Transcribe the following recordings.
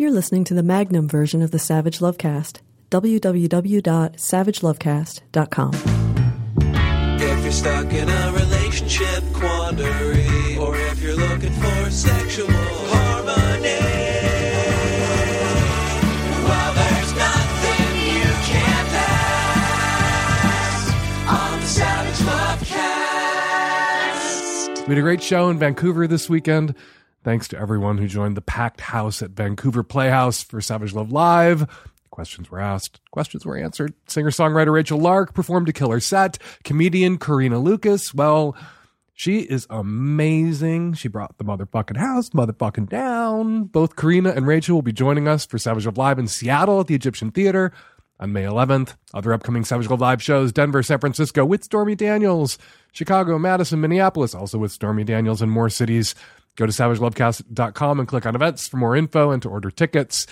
You're listening to the Magnum version of the Savage Lovecast. www.savagelovecast.com. If you're stuck in a relationship quandary, or if you're looking for sexual harmony, well, there's nothing you can't ask on the Savage Lovecast. We had a great show in Vancouver this weekend. Thanks to everyone who joined the packed house at Vancouver Playhouse for Savage Love Live. Questions were asked, questions were answered. Singer songwriter Rachel Lark performed a killer set. Comedian Karina Lucas, well, she is amazing. She brought the motherfucking house, motherfucking down. Both Karina and Rachel will be joining us for Savage Love Live in Seattle at the Egyptian Theater on May 11th. Other upcoming Savage Love Live shows Denver, San Francisco with Stormy Daniels, Chicago, Madison, Minneapolis, also with Stormy Daniels and more cities. Go to savagelovecast.com and click on events for more info and to order tickets.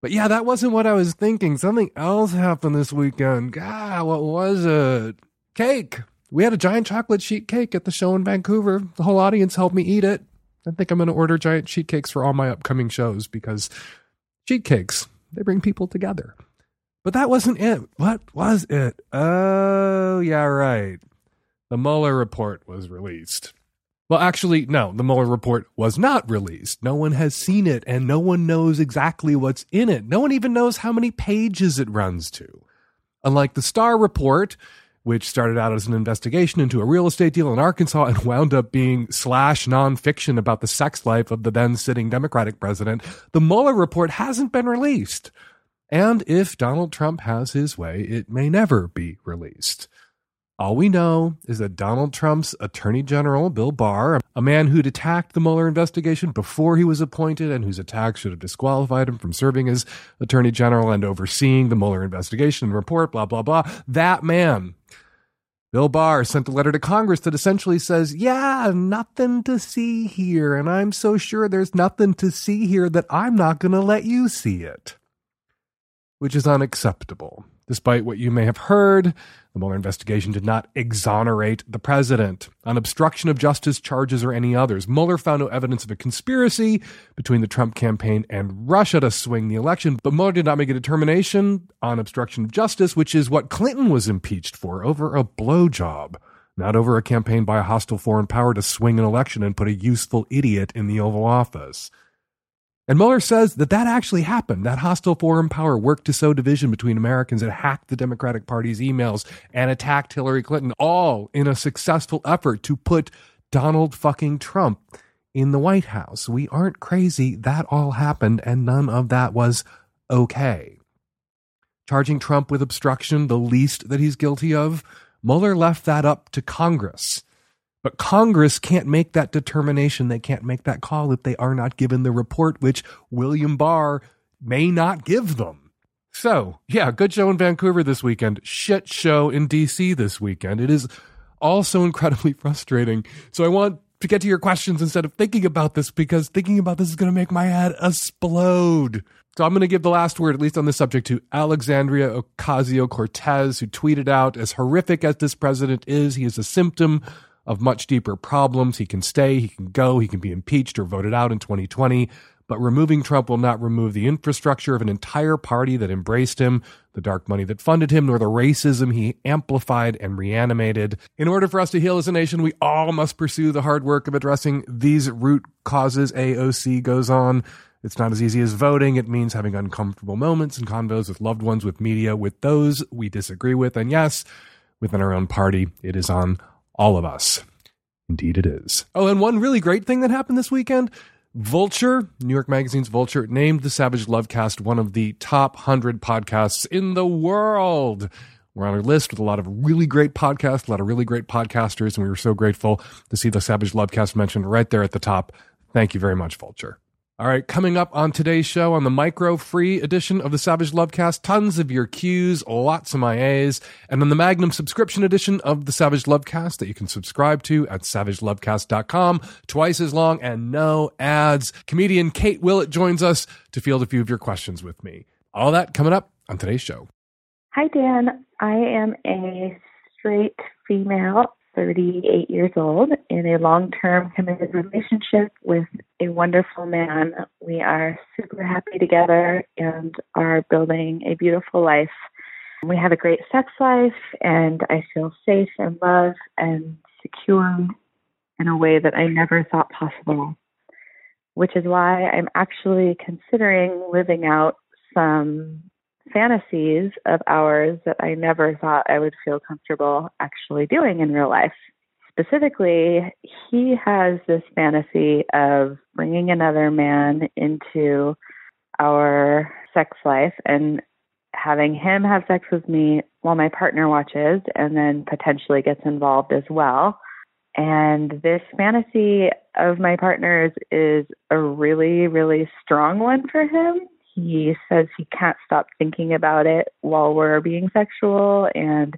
But yeah, that wasn't what I was thinking. Something else happened this weekend. God, what was it? Cake. We had a giant chocolate sheet cake at the show in Vancouver. The whole audience helped me eat it. I think I'm going to order giant sheet cakes for all my upcoming shows because sheet cakes, they bring people together. But that wasn't it. What was it? Oh, yeah, right. The Mueller report was released. Well, actually, no, the Mueller report was not released. No one has seen it, and no one knows exactly what's in it. No one even knows how many pages it runs to. Unlike the Starr report, which started out as an investigation into a real estate deal in Arkansas and wound up being slash nonfiction about the sex life of the then sitting Democratic president, the Mueller report hasn't been released. And if Donald Trump has his way, it may never be released. All we know is that Donald Trump's Attorney General, Bill Barr, a man who'd attacked the Mueller investigation before he was appointed and whose attack should have disqualified him from serving as Attorney General and overseeing the Mueller investigation and report, blah, blah, blah. That man, Bill Barr, sent a letter to Congress that essentially says, Yeah, nothing to see here. And I'm so sure there's nothing to see here that I'm not going to let you see it, which is unacceptable. Despite what you may have heard, the Mueller investigation did not exonerate the president on obstruction of justice charges or any others. Mueller found no evidence of a conspiracy between the Trump campaign and Russia to swing the election, but Mueller did not make a determination on obstruction of justice, which is what Clinton was impeached for over a blowjob, not over a campaign by a hostile foreign power to swing an election and put a useful idiot in the Oval Office. And Mueller says that that actually happened. That hostile foreign power worked to sow division between Americans and hacked the Democratic Party's emails and attacked Hillary Clinton, all in a successful effort to put Donald fucking Trump in the White House. We aren't crazy. That all happened, and none of that was okay. Charging Trump with obstruction, the least that he's guilty of, Mueller left that up to Congress. But Congress can't make that determination. They can't make that call if they are not given the report, which William Barr may not give them. So, yeah, good show in Vancouver this weekend. Shit show in DC this weekend. It is also incredibly frustrating. So, I want to get to your questions instead of thinking about this because thinking about this is going to make my head explode. So I'm going to give the last word, at least on this subject, to Alexandria Ocasio Cortez, who tweeted out, as horrific as this president is, he is a symptom of much deeper problems. He can stay, he can go, he can be impeached or voted out in 2020. But removing Trump will not remove the infrastructure of an entire party that embraced him, the dark money that funded him, nor the racism he amplified and reanimated. In order for us to heal as a nation, we all must pursue the hard work of addressing these root causes. AOC goes on. It's not as easy as voting. It means having uncomfortable moments and convos with loved ones, with media, with those we disagree with. And yes, within our own party, it is on all of us. Indeed, it is. Oh, and one really great thing that happened this weekend Vulture, New York Magazine's Vulture, named the Savage Lovecast one of the top 100 podcasts in the world. We're on our list with a lot of really great podcasts, a lot of really great podcasters, and we were so grateful to see the Savage Lovecast mentioned right there at the top. Thank you very much, Vulture. All right, coming up on today's show on the micro free edition of the Savage Lovecast, tons of your Qs, lots of my A's, and on the Magnum subscription edition of the Savage Lovecast that you can subscribe to at savagelovecast.com, twice as long and no ads. Comedian Kate Willett joins us to field a few of your questions with me. All that coming up on today's show. Hi, Dan. I am a straight female 38 years old in a long term committed relationship with a wonderful man. We are super happy together and are building a beautiful life. We have a great sex life, and I feel safe and loved and secure in a way that I never thought possible, which is why I'm actually considering living out some fantasies of ours that I never thought I would feel comfortable actually doing in real life. Specifically, he has this fantasy of bringing another man into our sex life and having him have sex with me while my partner watches and then potentially gets involved as well. And this fantasy of my partner's is a really, really strong one for him. He says he can't stop thinking about it while we're being sexual and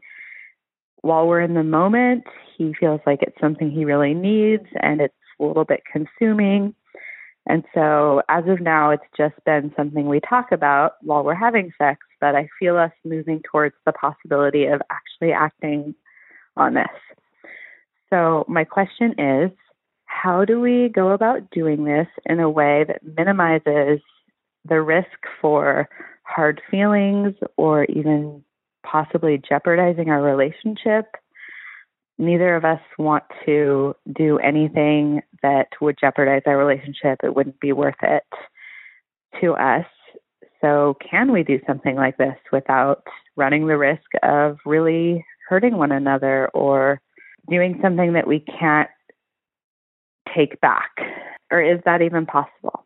while we're in the moment. He feels like it's something he really needs and it's a little bit consuming. And so, as of now, it's just been something we talk about while we're having sex, but I feel us moving towards the possibility of actually acting on this. So, my question is how do we go about doing this in a way that minimizes the risk for hard feelings or even possibly jeopardizing our relationship. Neither of us want to do anything that would jeopardize our relationship. It wouldn't be worth it to us. So, can we do something like this without running the risk of really hurting one another or doing something that we can't take back? Or is that even possible?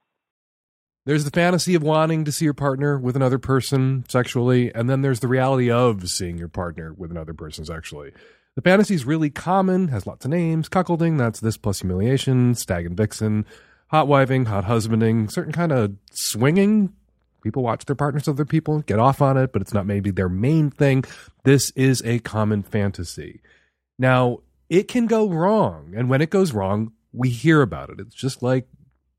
There's the fantasy of wanting to see your partner with another person sexually, and then there's the reality of seeing your partner with another person sexually. The fantasy is really common, has lots of names. Cuckolding, that's this plus humiliation, stag and vixen, hot wiving, hot husbanding, certain kind of swinging. People watch their partners other people, get off on it, but it's not maybe their main thing. This is a common fantasy. Now, it can go wrong, and when it goes wrong, we hear about it. It's just like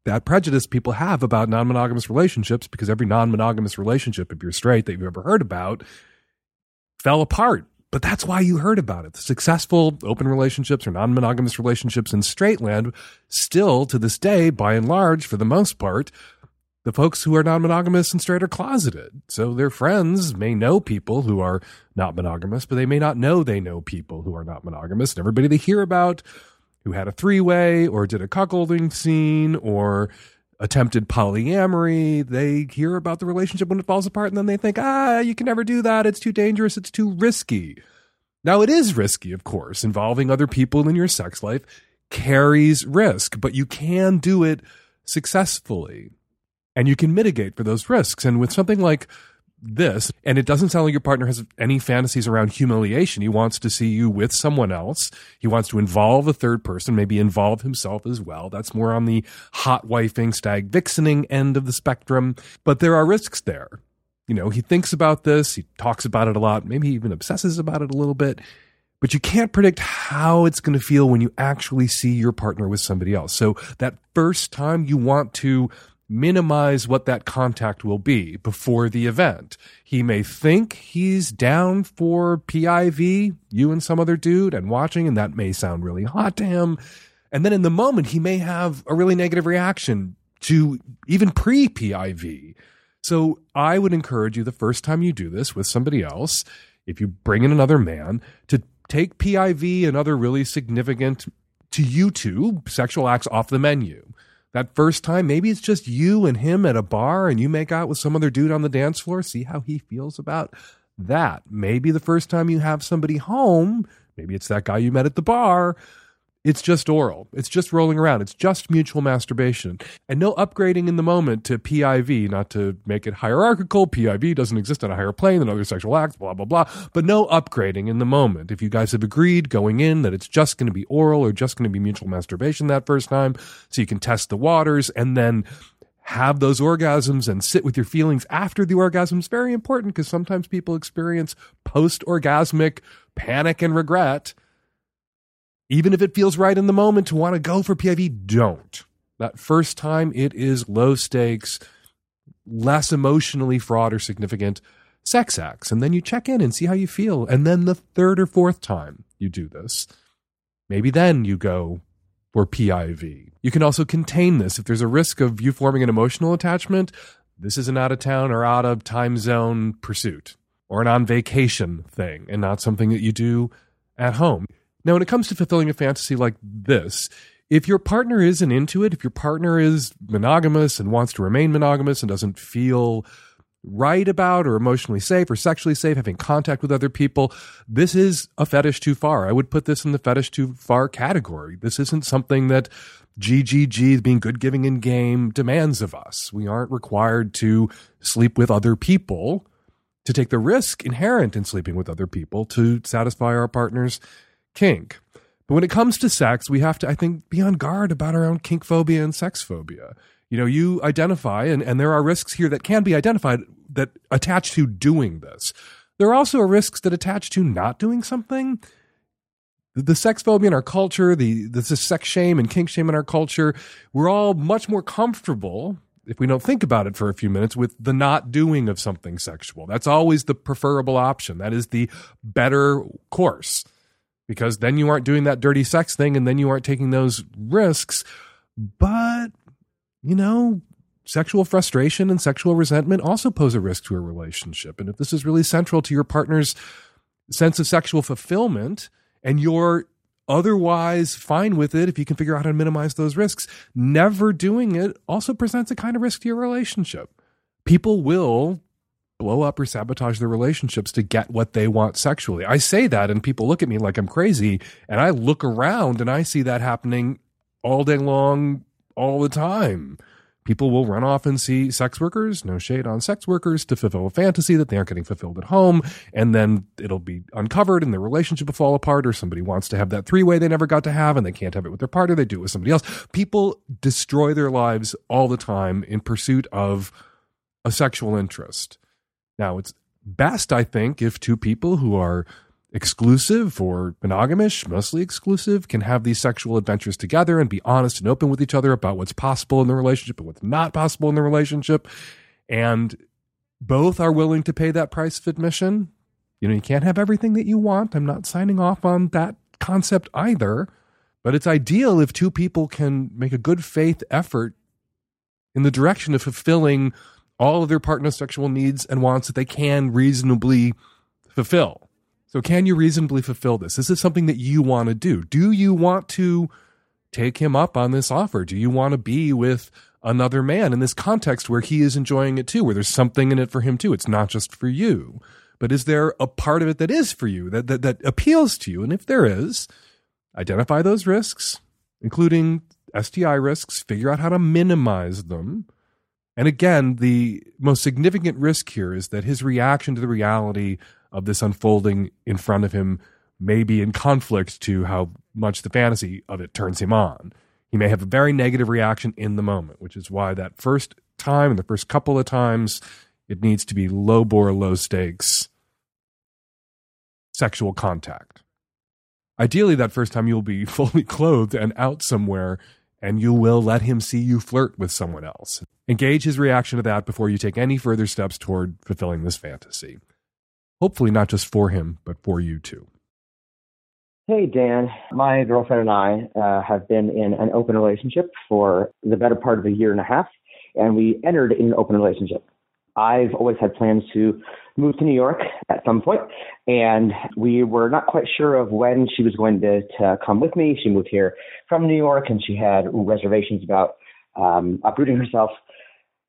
that prejudice people have about non monogamous relationships because every non monogamous relationship, if you're straight, that you've ever heard about, fell apart. But that's why you heard about it. The successful open relationships or non monogamous relationships in straight land, still to this day, by and large, for the most part, the folks who are non monogamous and straight are closeted. So their friends may know people who are not monogamous, but they may not know they know people who are not monogamous. And everybody they hear about who had a three way or did a cuckolding scene or attempted polyamory. They hear about the relationship when it falls apart and then they think, ah, you can never do that. It's too dangerous. It's too risky. Now, it is risky, of course. Involving other people in your sex life carries risk, but you can do it successfully and you can mitigate for those risks. And with something like this, and it doesn't sound like your partner has any fantasies around humiliation. He wants to see you with someone else. He wants to involve a third person, maybe involve himself as well. That's more on the hot wifing, stag vixening end of the spectrum. But there are risks there. You know, he thinks about this, he talks about it a lot, maybe he even obsesses about it a little bit. But you can't predict how it's going to feel when you actually see your partner with somebody else. So that first time you want to minimize what that contact will be before the event. He may think he's down for PIV, you and some other dude, and watching, and that may sound really hot to him. And then in the moment, he may have a really negative reaction to even pre PIV. So I would encourage you the first time you do this with somebody else, if you bring in another man, to take PIV and other really significant to you two sexual acts off the menu that first time, maybe it's just you and him at a bar and you make out with some other dude on the dance floor, see how he feels about that. Maybe the first time you have somebody home, maybe it's that guy you met at the bar, it's just oral. It's just rolling around. It's just mutual masturbation. And no upgrading in the moment to PIV, not to make it hierarchical. PIV doesn't exist on a higher plane than other sexual acts, blah, blah, blah. But no upgrading in the moment. If you guys have agreed going in that it's just going to be oral or just going to be mutual masturbation that first time, so you can test the waters and then have those orgasms and sit with your feelings after the orgasm is very important because sometimes people experience post orgasmic panic and regret even if it feels right in the moment to want to go for PIV, don't. That first time, it is low stakes, less emotionally fraught or significant sex acts. And then you check in and see how you feel. And then the third or fourth time you do this, maybe then you go for PIV. You can also contain this. If there's a risk of you forming an emotional attachment, this is an out of town or out of time zone pursuit or an on vacation thing and not something that you do at home. Now, when it comes to fulfilling a fantasy like this, if your partner isn't into it, if your partner is monogamous and wants to remain monogamous and doesn't feel right about or emotionally safe or sexually safe having contact with other people, this is a fetish too far. I would put this in the fetish too far category. This isn't something that GGG, being good giving in game, demands of us. We aren't required to sleep with other people, to take the risk inherent in sleeping with other people to satisfy our partner's kink. But when it comes to sex, we have to, I think, be on guard about our own kink phobia and sex phobia. You know, you identify, and, and there are risks here that can be identified that attach to doing this. There are also risks that attach to not doing something. The, the sex phobia in our culture, the, the sex shame and kink shame in our culture, we're all much more comfortable if we don't think about it for a few minutes, with the not doing of something sexual. That's always the preferable option. That is the better course because then you aren't doing that dirty sex thing and then you aren't taking those risks. But, you know, sexual frustration and sexual resentment also pose a risk to a relationship. And if this is really central to your partner's sense of sexual fulfillment and you're otherwise fine with it if you can figure out how to minimize those risks, never doing it also presents a kind of risk to your relationship. People will blow up or sabotage their relationships to get what they want sexually. I say that and people look at me like I'm crazy and I look around and I see that happening all day long all the time. People will run off and see sex workers, no shade on sex workers, to fulfill a fantasy that they aren't getting fulfilled at home. And then it'll be uncovered and their relationship will fall apart, or somebody wants to have that three way they never got to have and they can't have it with their partner. They do it with somebody else. People destroy their lives all the time in pursuit of a sexual interest. Now, it's best, I think, if two people who are exclusive or monogamish, mostly exclusive, can have these sexual adventures together and be honest and open with each other about what's possible in the relationship and what's not possible in the relationship. And both are willing to pay that price of admission. You know, you can't have everything that you want. I'm not signing off on that concept either. But it's ideal if two people can make a good faith effort in the direction of fulfilling all of their partner's sexual needs and wants that they can reasonably fulfill. So, can you reasonably fulfill this? Is it something that you want to do? Do you want to take him up on this offer? Do you want to be with another man in this context where he is enjoying it too, where there's something in it for him too? It's not just for you. But is there a part of it that is for you, that, that, that appeals to you? And if there is, identify those risks, including STI risks, figure out how to minimize them, and again, the most significant risk here is that his reaction to the reality of this unfolding in front of him may be in conflict to how much the fantasy of it turns him on. He may have a very negative reaction in the moment, which is why that first time and the first couple of times it needs to be low bore, low stakes sexual contact. Ideally, that first time you'll be fully clothed and out somewhere and you will let him see you flirt with someone else. Engage his reaction to that before you take any further steps toward fulfilling this fantasy. Hopefully, not just for him, but for you too. Hey, Dan. My girlfriend and I uh, have been in an open relationship for the better part of a year and a half, and we entered in an open relationship. I've always had plans to move to New York at some point, and we were not quite sure of when she was going to, to come with me. She moved here from New York, and she had reservations about um, uprooting herself.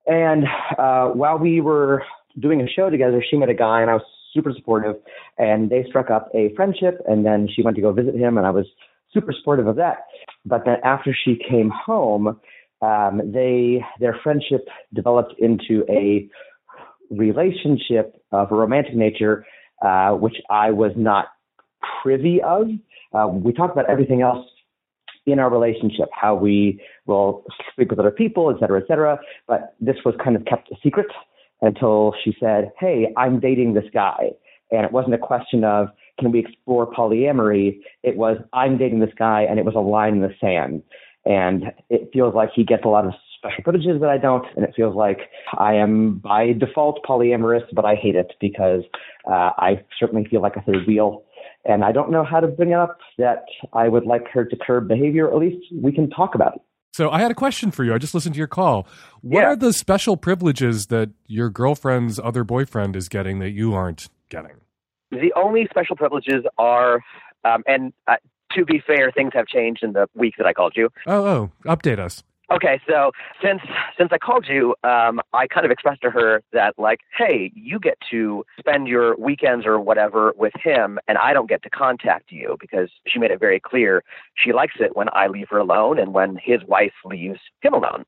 And uh, while we were doing a show together, she met a guy, and I was super supportive. And they struck up a friendship, and then she went to go visit him, and I was super supportive of that. But then after she came home, um, they their friendship developed into a relationship of a romantic nature, uh, which I was not privy of. Uh, we talked about everything else in our relationship, how we will speak with other people, et cetera, et cetera. But this was kind of kept a secret until she said, Hey, I'm dating this guy. And it wasn't a question of, can we explore polyamory? It was, I'm dating this guy, and it was a line in the sand. And it feels like he gets a lot of special privileges that I don't, and it feels like I am by default polyamorous, but I hate it because uh, I certainly feel like a third wheel, And I don't know how to bring it up that I would like her to curb behavior. At least we can talk about it. So I had a question for you. I just listened to your call. What Yeah. are the special privileges that your girlfriend's other boyfriend is getting that you aren't getting? The only special privileges are, um, and uh, to be fair, things have changed in the week that I called you. Oh, oh, update us. Okay, so since since I called you, um, I kind of expressed to her that like, hey, you get to spend your weekends or whatever with him, and I don't get to contact you because she made it very clear she likes it when I leave her alone and when his wife leaves him alone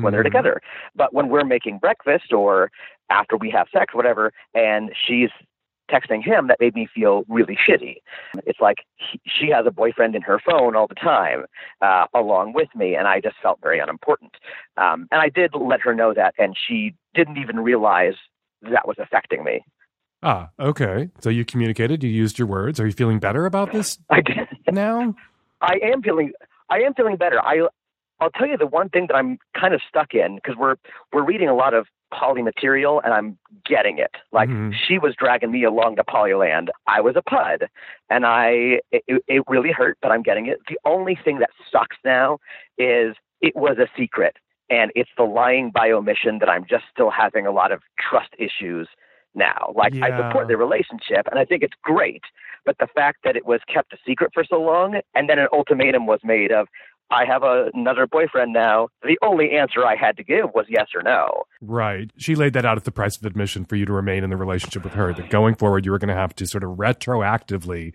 when they're Mhm. together. But when we're making breakfast or after we have sex, whatever, and she's texting him, that made me feel really shitty. It's like he, she has a boyfriend in her phone all the time, uh, along with me, and I just felt very unimportant. Um, and I did let her know that, and she didn't even realize that was affecting me. Ah, okay. So you communicated, you used your words. Are you feeling better about this I did. now? I am feeling I am feeling better. I I'll tell you the one thing that I'm kind of stuck in because we're we're reading a lot of poly material and I'm getting it. Like Mhm. she was dragging me along to Polyland. I was a pud, and I it, it really hurt, but I'm getting it. The only thing that sucks now is it was a secret, and it's the lying by omission that I'm just still having a lot of trust issues now. Like I support the relationship, and I think it's great, but the fact that it was kept a secret for so long, and then an ultimatum was made of. I have a, another boyfriend now. The only answer I had to give was yes or no. Right. She laid that out at the price of admission for you to remain in the relationship with her. That going forward, you were going to have to sort of retroactively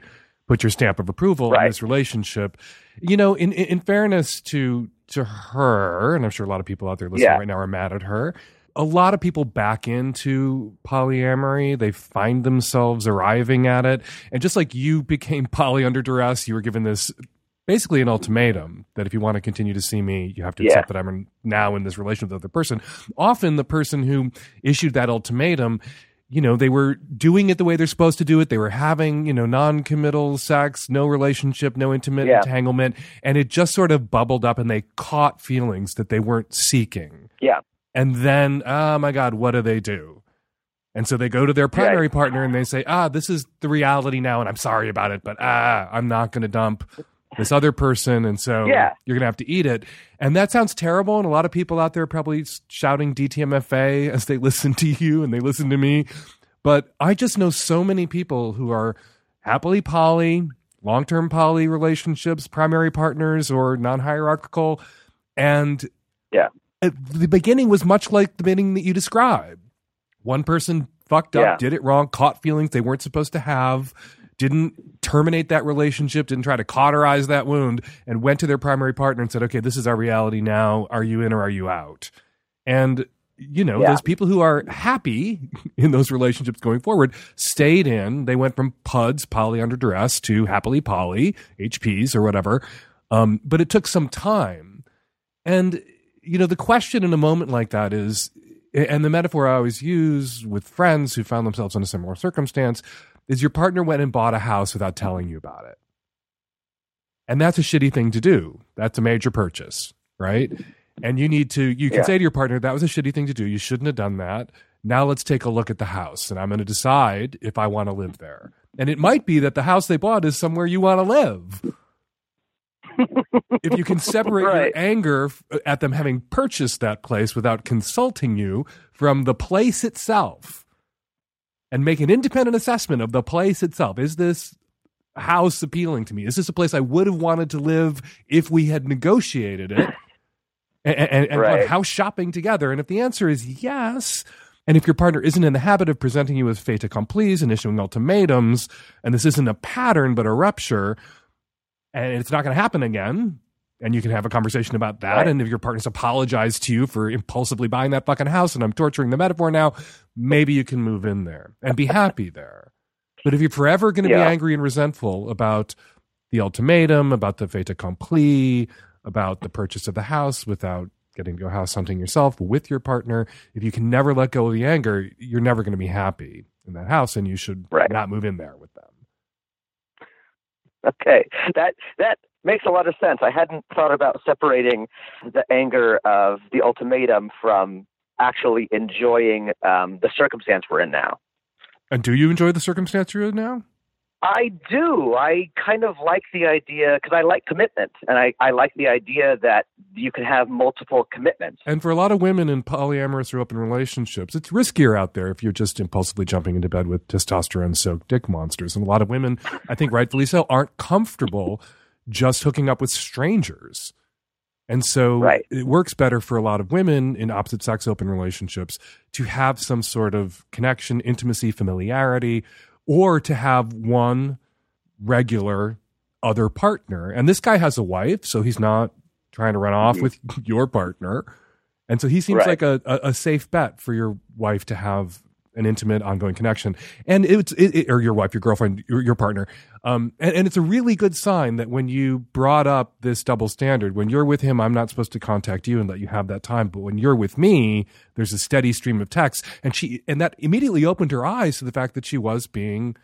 put your stamp of approval on this relationship. You know, in, in in fairness to to her, and I'm sure a lot of people out there listening Yeah. right now are mad at her. A lot of people back into polyamory. They find themselves arriving at it, and just like you became poly under duress, you were given this basically an ultimatum that if you want to continue to see me, you have to Yeah. accept that I'm now in this relationship with the other person. Often the person who issued that ultimatum, you know, they were doing it the way they're supposed to do it. They were having, you know, non-committal sex, no relationship, no intimate Yeah. entanglement, and it just sort of bubbled up and they caught feelings that they weren't seeking. Yeah. And then, oh my God, what do they do? And so they go to their primary Right. partner and they say, ah, this is the reality now, and I'm sorry about it, but ah, I'm not going to dump this other person. And so Yeah. you're going to have to eat it. And that sounds terrible. And a lot of people out there are probably shouting DTMFA as they listen to you and they listen to me. But I just know so many people who are happily poly, long term poly relationships, primary partners, or non hierarchical. And Yeah. the beginning was much like the beginning that you described. One person fucked up, Yeah. did it wrong, caught feelings they weren't supposed to have, didn't terminate that relationship, didn't try to cauterize that wound, and went to their primary partner and said, okay, this is our reality now. Are you in or are you out? And, you know, Yeah. those people who are happy in those relationships going forward stayed in. They went from PUDs, poly under duress, to happily poly, HPs or whatever. Um, but it took some time. And, you know, the question in a moment like that is, and the metaphor I always use with friends who found themselves in a similar circumstance is your partner went and bought a house without telling you about it. And that's a shitty thing to do. That's a major purchase, right? And you need to, you can Yeah. say to your partner, that was a shitty thing to do. You shouldn't have done that. Now let's take a look at the house and I'm going to decide if I want to live there. And it might be that the house they bought is somewhere you want to live. if you can separate your anger at them having purchased that place without consulting you from the place itself and make an independent assessment of the place itself. Is this house appealing to me? Is this a place I would have wanted to live if we had negotiated it and, and, and Right. house shopping together? And if the answer is yes, and if your partner isn't in the habit of presenting you with fait accomplis and issuing ultimatums, and this isn't a pattern but a rupture, and it's not going to happen again, and you can have a conversation about that. Right. And if your partner's apologized to you for impulsively buying that fucking house, and I'm torturing the metaphor now, maybe you can move in there and be happy there. But if you're forever going to be angry and resentful about the ultimatum, about the fait accompli, about the purchase of the house without getting to go house hunting yourself with your partner, if you can never let go of the anger, you're never going to be happy in that house, and you should Right. not move in there with them. Okay, that that makes a lot of sense. I hadn't thought about separating the anger of the ultimatum from actually enjoying um, the circumstance we're in now. And do you enjoy the circumstance you're in now? I do. I kind of like the idea because I like commitment, and I, I like the idea that you can have multiple commitments. And for a lot of women in polyamorous or open relationships, it's riskier out there if you're just impulsively jumping into bed with testosterone soaked dick monsters. And a lot of women, I think rightfully so, aren't comfortable just hooking up with strangers. And so Right. it works better for a lot of women in opposite sex open relationships to have some sort of connection, intimacy, familiarity, or to have one regular other partner. And this guy has a wife, so he's not trying to run off mm-hmm. with your partner. And so he seems Right. like a, a, a safe bet for your wife to have an intimate, ongoing connection. And it's, it, it- or your wife, your girlfriend, your, your partner. Um, and, and it's a really good sign that when you brought up this double standard, when you're with him, I'm not supposed to contact you and let you have that time. But when you're with me, there's a steady stream of texts. And she, and that immediately opened her eyes to the fact that she was being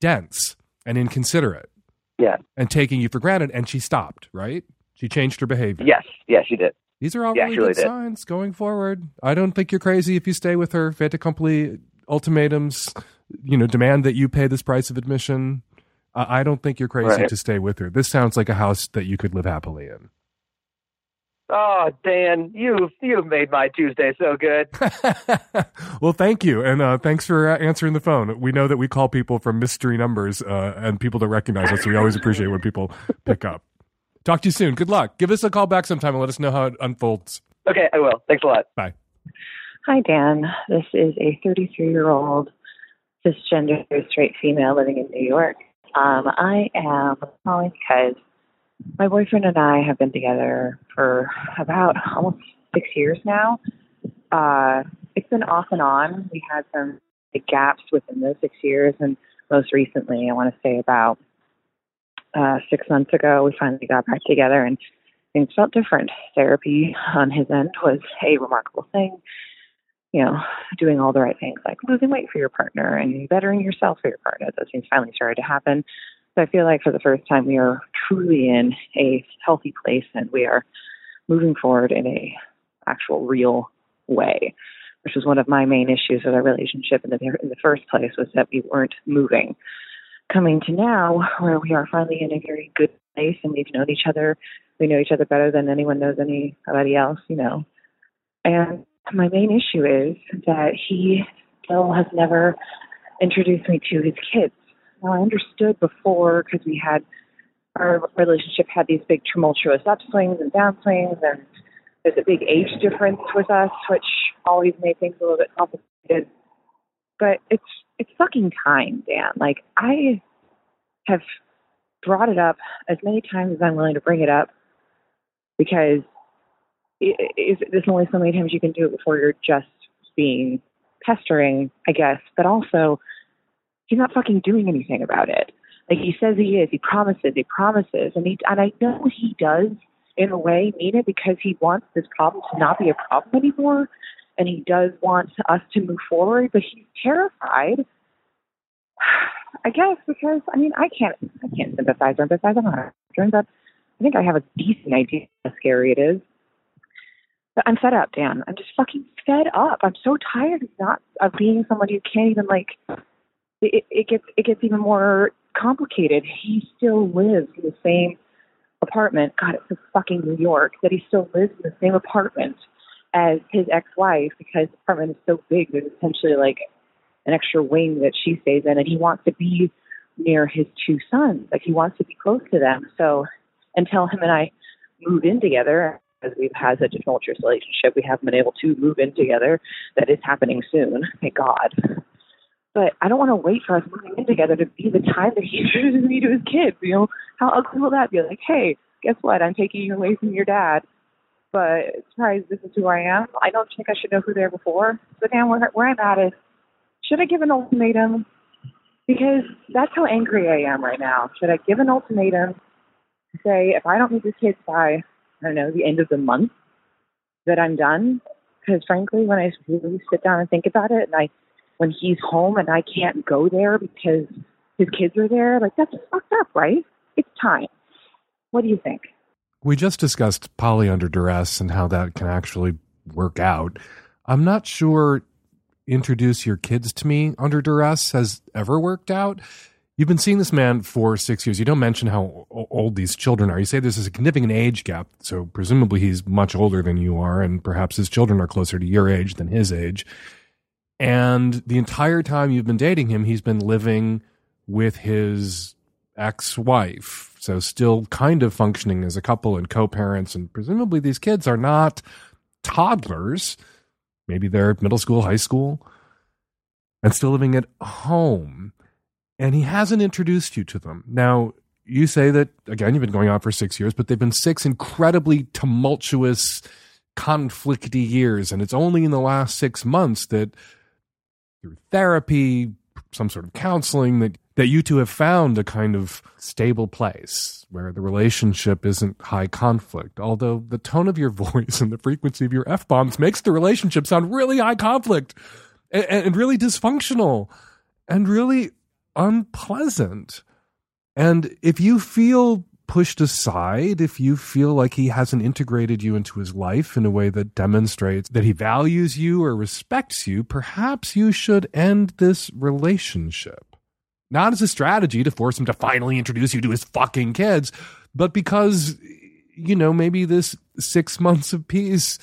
dense and inconsiderate Yeah. and taking you for granted. And she stopped, right? She changed her behavior. Yes. Yes, she did. These are all Yeah, really good did. signs going forward. I don't think you're crazy if you stay with her. Fait accompli ultimatums, you know, demand that you pay this price of admission. I I don't think you're crazy Right. to stay with her. This sounds like a house that you could live happily in. Oh, Dan, you've you've made my Tuesday so good. well, thank you, and uh, thanks for uh, answering the phone. We know that we call people from mystery numbers, uh, and people don't recognize us. So we always appreciate when people pick up. Talk to you soon. Good luck. Give us a call back sometime and let us know how it unfolds. Okay, I will. Thanks a lot. Bye. Hi, Dan. This is a 33 year old cisgender straight female living in New York. Um, I am calling because my boyfriend and I have been together for about almost six years now. Uh, it's been off and on. We had some gaps within those six years, and most recently, I want to say about uh, six months ago, we finally got back together and things felt different. Therapy on his end was a remarkable thing you know, doing all the right things like losing weight for your partner and bettering yourself for your partner. Those things finally started to happen. So I feel like for the first time we are truly in a healthy place and we are moving forward in a actual real way, which was one of my main issues with our relationship in the in the first place was that we weren't moving. Coming to now where we are finally in a very good place and we've known each other, we know each other better than anyone knows anybody else, you know. And my main issue is that he still has never introduced me to his kids. Now, I understood before because we had our relationship had these big tumultuous upswings and downswings, and there's a big age difference with us, which always made things a little bit complicated. But it's it's fucking time, Dan. Like I have brought it up as many times as I'm willing to bring it up because i- is there's only so many times you can do it before you're just being pestering, I guess. But also, he's not fucking doing anything about it. Like he says he is. He promises. He promises, and he and I know he does in a way mean it because he wants this problem to not be a problem anymore, and he does want us to move forward. But he's terrified. I guess because I mean I can't I can't sympathize or empathize. I'm not a doctor, but I think I have a decent idea how scary it is. But I'm fed up, Dan. I'm just fucking fed up. I'm so tired of not of being someone who can't even like. It, it gets it gets even more complicated. He still lives in the same apartment. God, it's so fucking New York that he still lives in the same apartment as his ex-wife because the apartment is so big. There's essentially like an extra wing that she stays in, and he wants to be near his two sons. Like he wants to be close to them. So until him and I move in together, as we've had such a tumultuous relationship, we haven't been able to move in together. That is happening soon, thank God. But I don't want to wait for us moving in together to be the time that he introduces me to his kids. You know, how ugly will that be? Like, hey, guess what? I'm taking you away from your dad. But surprise, this is who I am. I don't think I should know who they are before. So Dan, where, where I'm at is, should I give an ultimatum? Because that's how angry I am right now. Should I give an ultimatum to say if I don't meet his kids by I don't know the end of the month that I'm done? Because frankly, when I really sit down and think about it, and I when he's home and I can't go there because his kids are there, like that's fucked up, right? It's time. What do you think? We just discussed poly under duress and how that can actually work out. I'm not sure introduce your kids to me under duress has ever worked out. You've been seeing this man for six years. You don't mention how old these children are. You say there's a significant age gap, so presumably he's much older than you are, and perhaps his children are closer to your age than his age. And the entire time you've been dating him, he's been living with his ex wife. So still kind of functioning as a couple and co parents. And presumably these kids are not toddlers. Maybe they're middle school, high school, and still living at home. And he hasn't introduced you to them. Now, you say that, again, you've been going on for six years, but they've been six incredibly tumultuous, conflicty years. And it's only in the last six months that through therapy, some sort of counseling, that, that you two have found a kind of stable place where the relationship isn't high conflict. Although the tone of your voice and the frequency of your F bombs makes the relationship sound really high conflict and, and really dysfunctional and really unpleasant. And if you feel pushed aside, if you feel like he hasn't integrated you into his life in a way that demonstrates that he values you or respects you, perhaps you should end this relationship. Not as a strategy to force him to finally introduce you to his fucking kids, but because, you know, maybe this six months of peace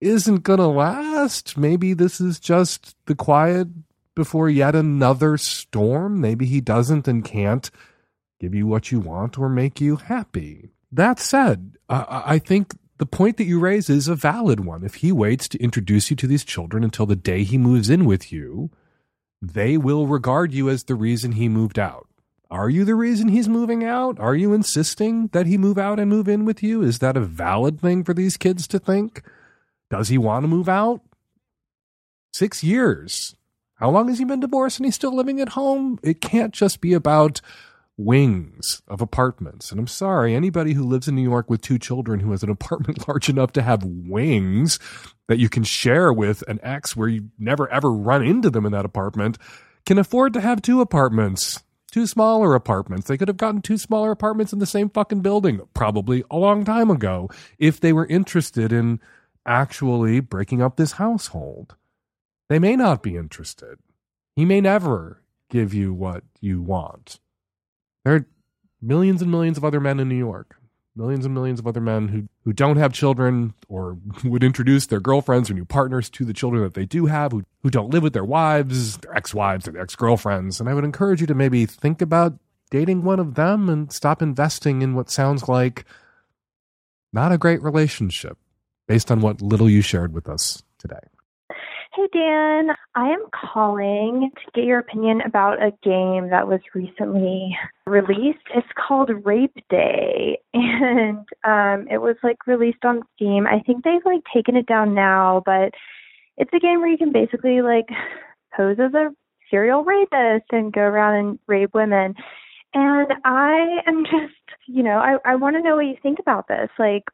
isn't going to last. Maybe this is just the quiet before yet another storm. Maybe he doesn't and can't give you what you want or make you happy. That said, I, I think the point that you raise is a valid one. If he waits to introduce you to these children until the day he moves in with you, they will regard you as the reason he moved out. Are you the reason he's moving out? Are you insisting that he move out and move in with you? Is that a valid thing for these kids to think? Does he want to move out? Six years. How long has he been divorced and he's still living at home? It can't just be about wings of apartments. And I'm sorry, anybody who lives in New York with two children who has an apartment large enough to have wings that you can share with an ex where you never ever run into them in that apartment can afford to have two apartments. Two smaller apartments. They could have gotten two smaller apartments in the same fucking building, probably a long time ago, if they were interested in actually breaking up this household. They may not be interested. He may never give you what you want. There are millions and millions of other men in New York, millions and millions of other men who, who don't have children or would introduce their girlfriends or new partners to the children that they do have, who, who don't live with their wives, their ex wives, or their ex girlfriends. And I would encourage you to maybe think about dating one of them and stop investing in what sounds like not a great relationship based on what little you shared with us today. Hey, Dan. I am calling to get your opinion about a game that was recently released. It's called Rape Day, and um, it was like released on Steam. I think they've like taken it down now, but it's a game where you can basically like pose as a serial rapist and go around and rape women. And I am just, you know, I, I want to know what you think about this. Like,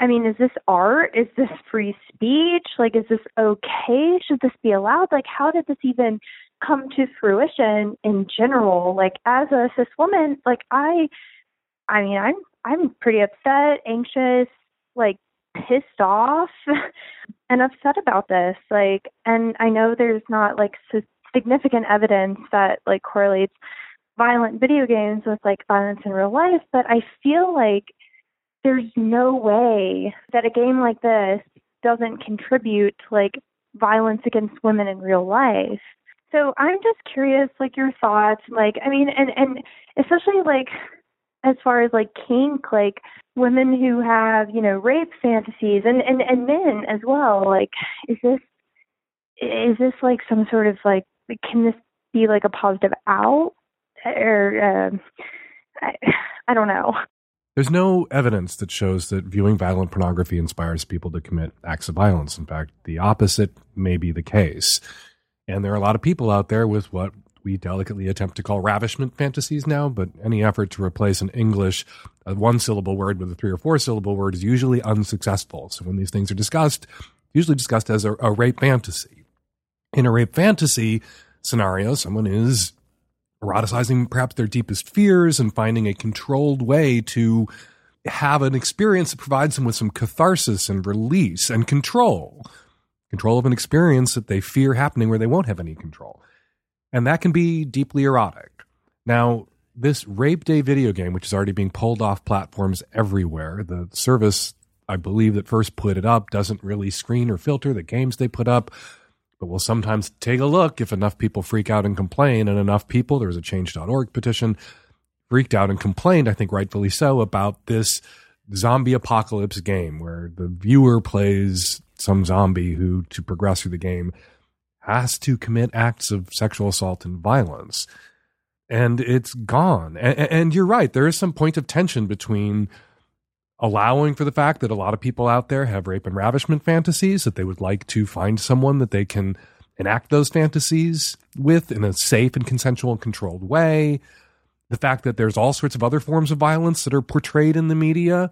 I mean, is this art? Is this free speech? Like, is this okay? Should this be allowed? Like, how did this even come to fruition in general? Like, as a cis woman, like I, I mean, I'm I'm pretty upset, anxious, like pissed off, and upset about this. Like, and I know there's not like significant evidence that like correlates violent video games with like violence in real life, but I feel like there's no way that a game like this doesn't contribute to like violence against women in real life. So I'm just curious, like your thoughts, like I mean, and and especially like as far as like kink, like women who have you know rape fantasies, and and and men as well. Like, is this is this like some sort of like can this be like a positive out or uh, I, I don't know. There's no evidence that shows that viewing violent pornography inspires people to commit acts of violence. In fact, the opposite may be the case. And there are a lot of people out there with what we delicately attempt to call ravishment fantasies now, but any effort to replace an English one syllable word with a three or four syllable word is usually unsuccessful. So when these things are discussed, usually discussed as a, a rape fantasy. In a rape fantasy scenario, someone is eroticizing perhaps their deepest fears and finding a controlled way to have an experience that provides them with some catharsis and release and control. Control of an experience that they fear happening where they won't have any control. And that can be deeply erotic. Now, this Rape Day video game, which is already being pulled off platforms everywhere, the service, I believe, that first put it up doesn't really screen or filter the games they put up, but we'll sometimes take a look if enough people freak out and complain, and enough people, there was a change.org petition, freaked out and complained, I think rightfully so, about this zombie apocalypse game where the viewer plays some zombie who, to progress through the game, has to commit acts of sexual assault and violence. And it's gone. And, and, you're right. There is some point of tension between allowing for the fact that a lot of people out there have rape and ravishment fantasies, that they would like to find someone that they can enact those fantasies with in a safe and consensual and controlled way. The fact that there's all sorts of other forms of violence that are portrayed in the media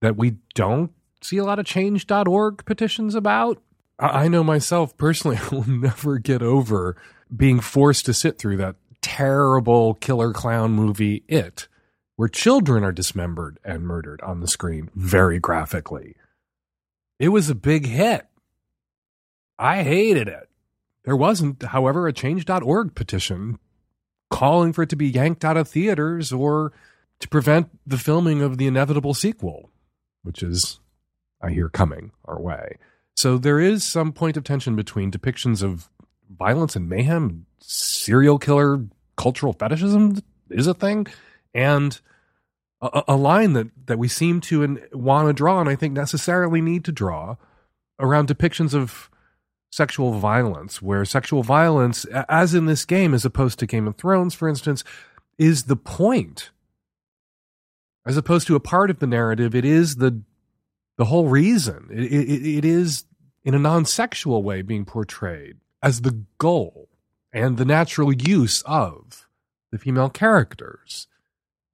that we don't see a lot of change.org petitions about. I know myself personally, I will never get over being forced to sit through that terrible killer clown movie, It, where children are dismembered and murdered on the screen very graphically. It was a big hit. I hated it. There wasn't, however, a change.org petition calling for it to be yanked out of theaters or to prevent the filming of the inevitable sequel, which is I hear coming our way. So there is some point of tension between depictions of violence and mayhem, serial killer cultural fetishism is a thing, and a, a line that, that we seem to want to draw, and I think necessarily need to draw around depictions of sexual violence, where sexual violence, as in this game, as opposed to Game of Thrones, for instance, is the point. As opposed to a part of the narrative, it is the the whole reason. It, it, it is, in a non sexual way, being portrayed as the goal and the natural use of the female characters,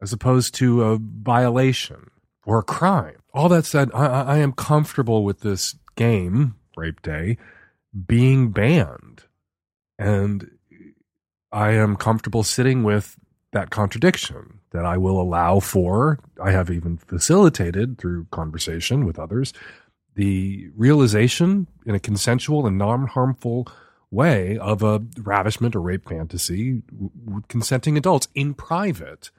as opposed to a violation or a crime. All that said, I, I am comfortable with this game, Rape Day, being banned. And I am comfortable sitting with that contradiction that I will allow for. I have even facilitated through conversation with others the realization in a consensual and non harmful way of a ravishment or rape fantasy with consenting adults in private.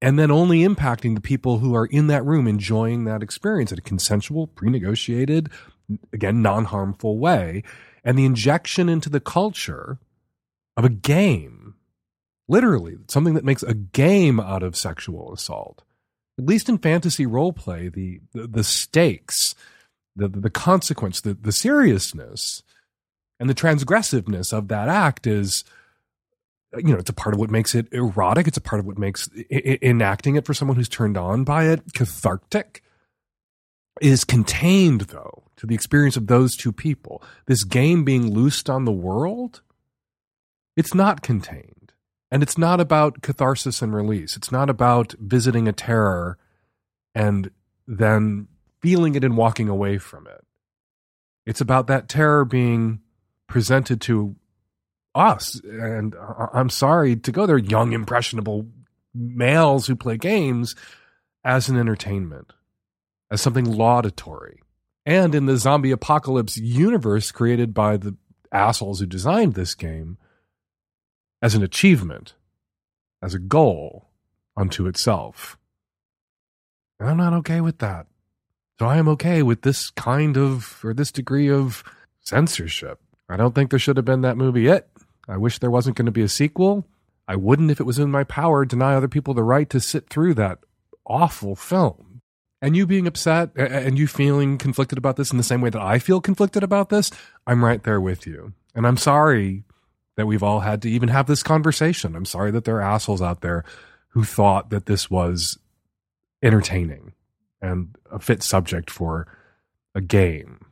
And then only impacting the people who are in that room enjoying that experience in a consensual, pre negotiated, again, non harmful way. And the injection into the culture of a game literally something that makes a game out of sexual assault. At least in fantasy role play, the, the, the stakes, the, the consequence, the, the seriousness, and the transgressiveness of that act is, Uh, you know, it's a part of what makes it erotic. It's a part of what makes I- enacting it for someone who's turned on by it cathartic. Is contained, though, to the experience of those two people. This game being loosed on the world, it's not contained and it's not about catharsis and release. It's not about visiting a terror and then feeling it and walking away from it. It's about that terror being presented to us. And I'm sorry to go there, young, impressionable males who play games as an entertainment, as something laudatory. And in the zombie apocalypse universe created by the assholes who designed this game, as an achievement, as a goal unto itself. And I'm not okay with that. So I am okay with this kind of, or this degree of censorship. I don't think there should have been that movie It. I wish there wasn't going to be a sequel. I wouldn't, if it was in my power, deny other people the right to sit through that awful film. And you being upset and you feeling conflicted about this in the same way that I feel conflicted about this, I'm right there with you. And I'm sorry that we've all had to even have this conversation. I'm sorry that there are assholes out there who thought that this was entertaining and a fit subject for a game.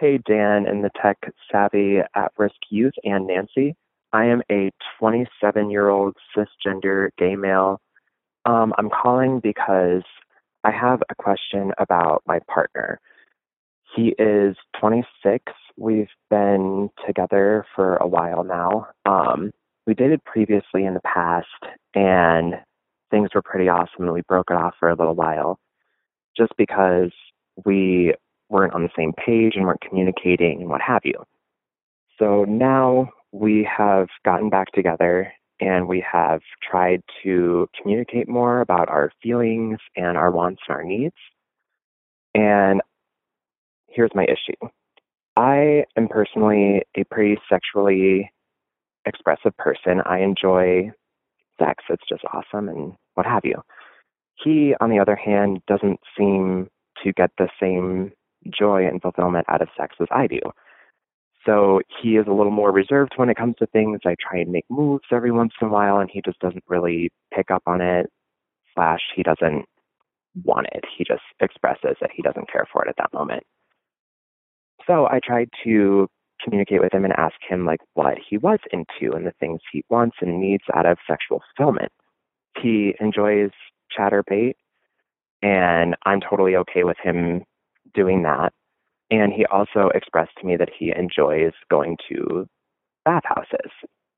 Hey, Dan and the tech savvy at risk youth and Nancy. I am a 27 year old cisgender gay male. Um, I'm calling because I have a question about my partner. He is 26 We've been together for a while now. Um, we dated previously in the past, and things were pretty awesome, and we broke it off for a little while just because we weren't on the same page and weren't communicating and what have you. So now we have gotten back together, and we have tried to communicate more about our feelings and our wants and our needs. And here's my issue I am personally a pretty sexually expressive person. I enjoy sex, it's just awesome and what have you. He, on the other hand, doesn't seem to get the same joy and fulfillment out of sex as I do. So he is a little more reserved when it comes to things. I try and make moves every once in a while, and he just doesn't really pick up on it. Slash, he doesn't want it. He just expresses that he doesn't care for it at that moment. So I tried to communicate with him and ask him like what he was into and the things he wants and needs out of sexual fulfillment. He enjoys Chaturbate, and I'm totally okay with him doing that. And he also expressed to me that he enjoys going to bathhouses.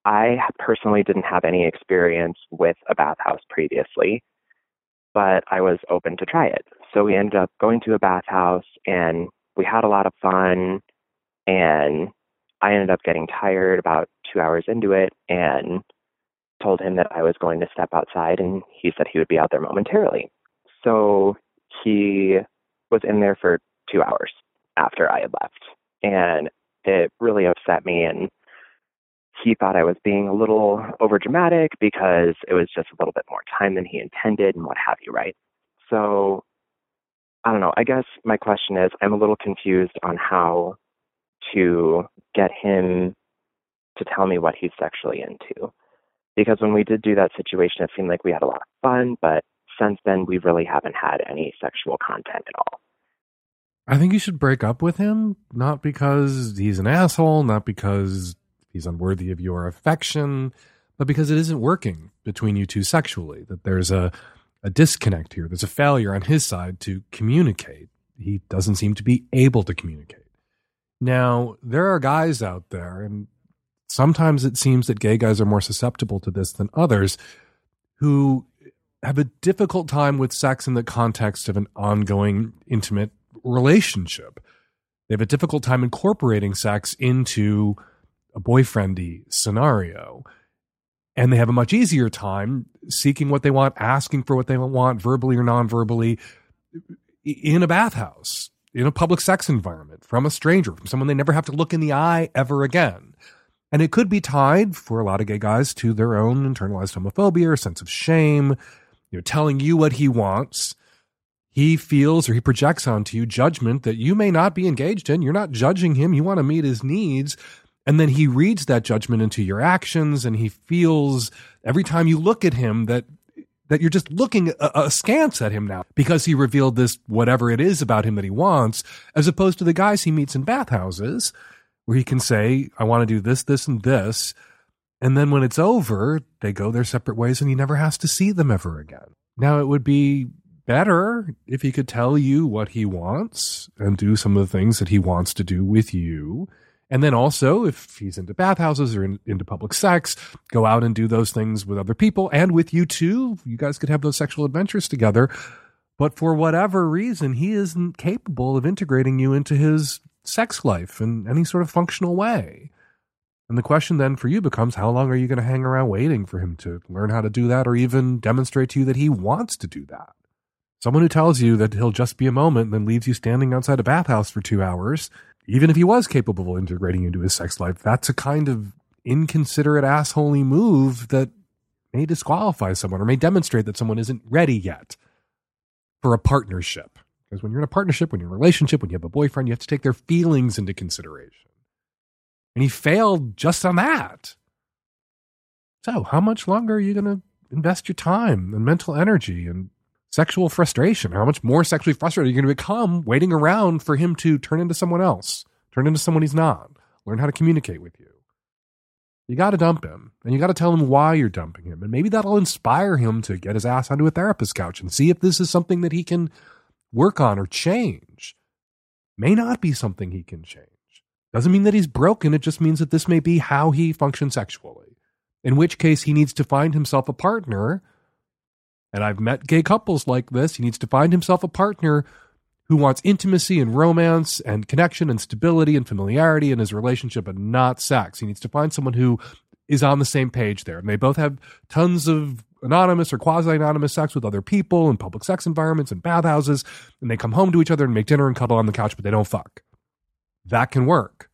I personally didn't have any experience with a bathhouse previously, but I was open to try it. So we ended up going to a bathhouse and we had a lot of fun. And I ended up getting tired about two hours into it and told him that I was going to step outside and he said he would be out there momentarily. So he was in there for two hours after I had left. And it really upset me. And he thought I was being a little overdramatic because it was just a little bit more time than he intended and what have you, right? So I don't know. I guess my question is I'm a little confused on how to get him to tell me what he's sexually into. Because when we did do that situation, it seemed like we had a lot of fun, but since then, we really haven't had any sexual content at all. I think you should break up with him, not because he's an asshole, not because he's unworthy of your affection, but because it isn't working between you two sexually. That there's a, a disconnect here. There's a failure on his side to communicate. He doesn't seem to be able to communicate. Now, there are guys out there, and sometimes it seems that gay guys are more susceptible to this than others, who have a difficult time with sex in the context of an ongoing intimate relationship. They have a difficult time incorporating sex into a boyfriendy scenario. And they have a much easier time seeking what they want, asking for what they want, verbally or non verbally, in a bathhouse, in a public sex environment, from a stranger, from someone they never have to look in the eye ever again. And it could be tied for a lot of gay guys to their own internalized homophobia or sense of shame, you know, telling you what he wants he feels or he projects onto you judgment that you may not be engaged in. You're not judging him. You want to meet his needs. And then he reads that judgment into your actions and he feels every time you look at him that that you're just looking askance at him now because he revealed this whatever it is about him that he wants as opposed to the guys he meets in bathhouses where he can say I want to do this this and this and then when it's over they go their separate ways and he never has to see them ever again. Now it would be better if he could tell you what he wants and do some of the things that he wants to do with you. And then also, if he's into bathhouses or in, into public sex, go out and do those things with other people and with you too. You guys could have those sexual adventures together. But for whatever reason, he isn't capable of integrating you into his sex life in any sort of functional way. And the question then for you becomes how long are you going to hang around waiting for him to learn how to do that or even demonstrate to you that he wants to do that? Someone who tells you that he'll just be a moment and then leaves you standing outside a bathhouse for two hours, even if he was capable of integrating into his sex life, that's a kind of inconsiderate, assholey move that may disqualify someone or may demonstrate that someone isn't ready yet for a partnership. Because when you're in a partnership, when you're in a relationship, when you have a boyfriend, you have to take their feelings into consideration. And he failed just on that. So, how much longer are you going to invest your time and mental energy and sexual frustration. How much more sexually frustrated are you going to become waiting around for him to turn into someone else, turn into someone he's not, learn how to communicate with you? You got to dump him and you got to tell him why you're dumping him. And maybe that'll inspire him to get his ass onto a therapist couch and see if this is something that he can work on or change. May not be something he can change. Doesn't mean that he's broken. It just means that this may be how he functions sexually. In which case, he needs to find himself a partner and I've met gay couples like this. He needs to find himself a partner who wants intimacy and romance and connection and stability and familiarity in his relationship and not sex. He needs to find someone who is on the same page there. And they both have tons of anonymous or quasi anonymous sex with other people in public sex environments and bathhouses. And they come home to each other and make dinner and cuddle on the couch, but they don't fuck. That can work.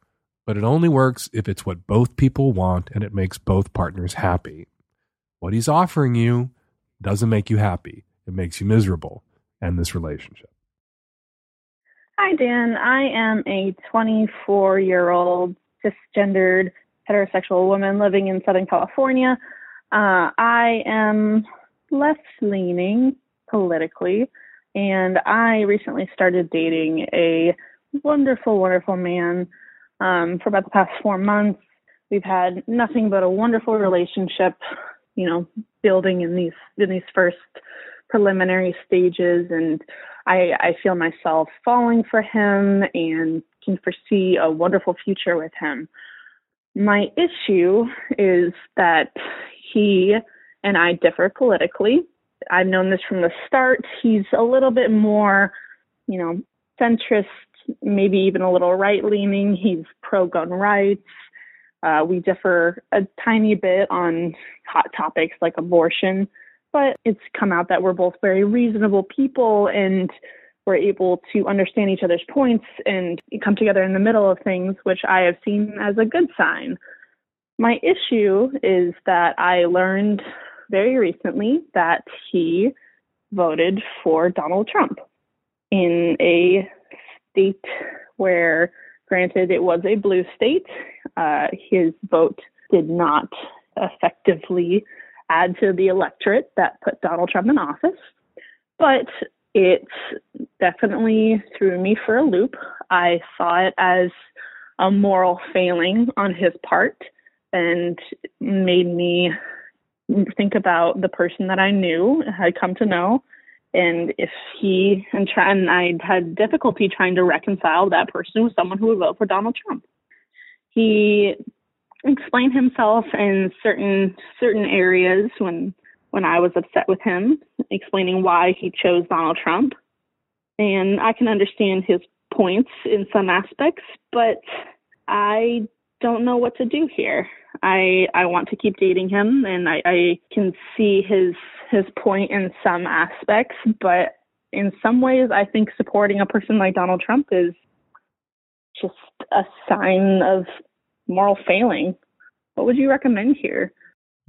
But it only works if it's what both people want and it makes both partners happy. What he's offering you doesn't make you happy, it makes you miserable and this relationship. Hi, Dan. I am a 24 year old cisgendered heterosexual woman living in Southern California. Uh, I am left leaning politically, and I recently started dating a wonderful, wonderful man um, for about the past four months. We've had nothing but a wonderful relationship, you know, building in these in these first preliminary stages, and I, I feel myself falling for him and can foresee a wonderful future with him. My issue is that he and I differ politically. I've known this from the start. He's a little bit more, you know, centrist, maybe even a little right leaning. He's pro gun rights. Uh, we differ a tiny bit on hot topics like abortion, but it's come out that we're both very reasonable people and we're able to understand each other's points and come together in the middle of things, which I have seen as a good sign. My issue is that I learned very recently that he voted for Donald Trump in a state where, granted, it was a blue state. Uh, his vote did not effectively add to the electorate that put Donald Trump in office, but it definitely threw me for a loop. I saw it as a moral failing on his part and made me think about the person that I knew, had come to know, and if he and, and I had difficulty trying to reconcile that person with someone who would vote for Donald Trump. He explained himself in certain certain areas when when I was upset with him, explaining why he chose Donald Trump. And I can understand his points in some aspects, but I don't know what to do here. I I want to keep dating him and I, I can see his his point in some aspects, but in some ways I think supporting a person like Donald Trump is just a sign of moral failing. What would you recommend here?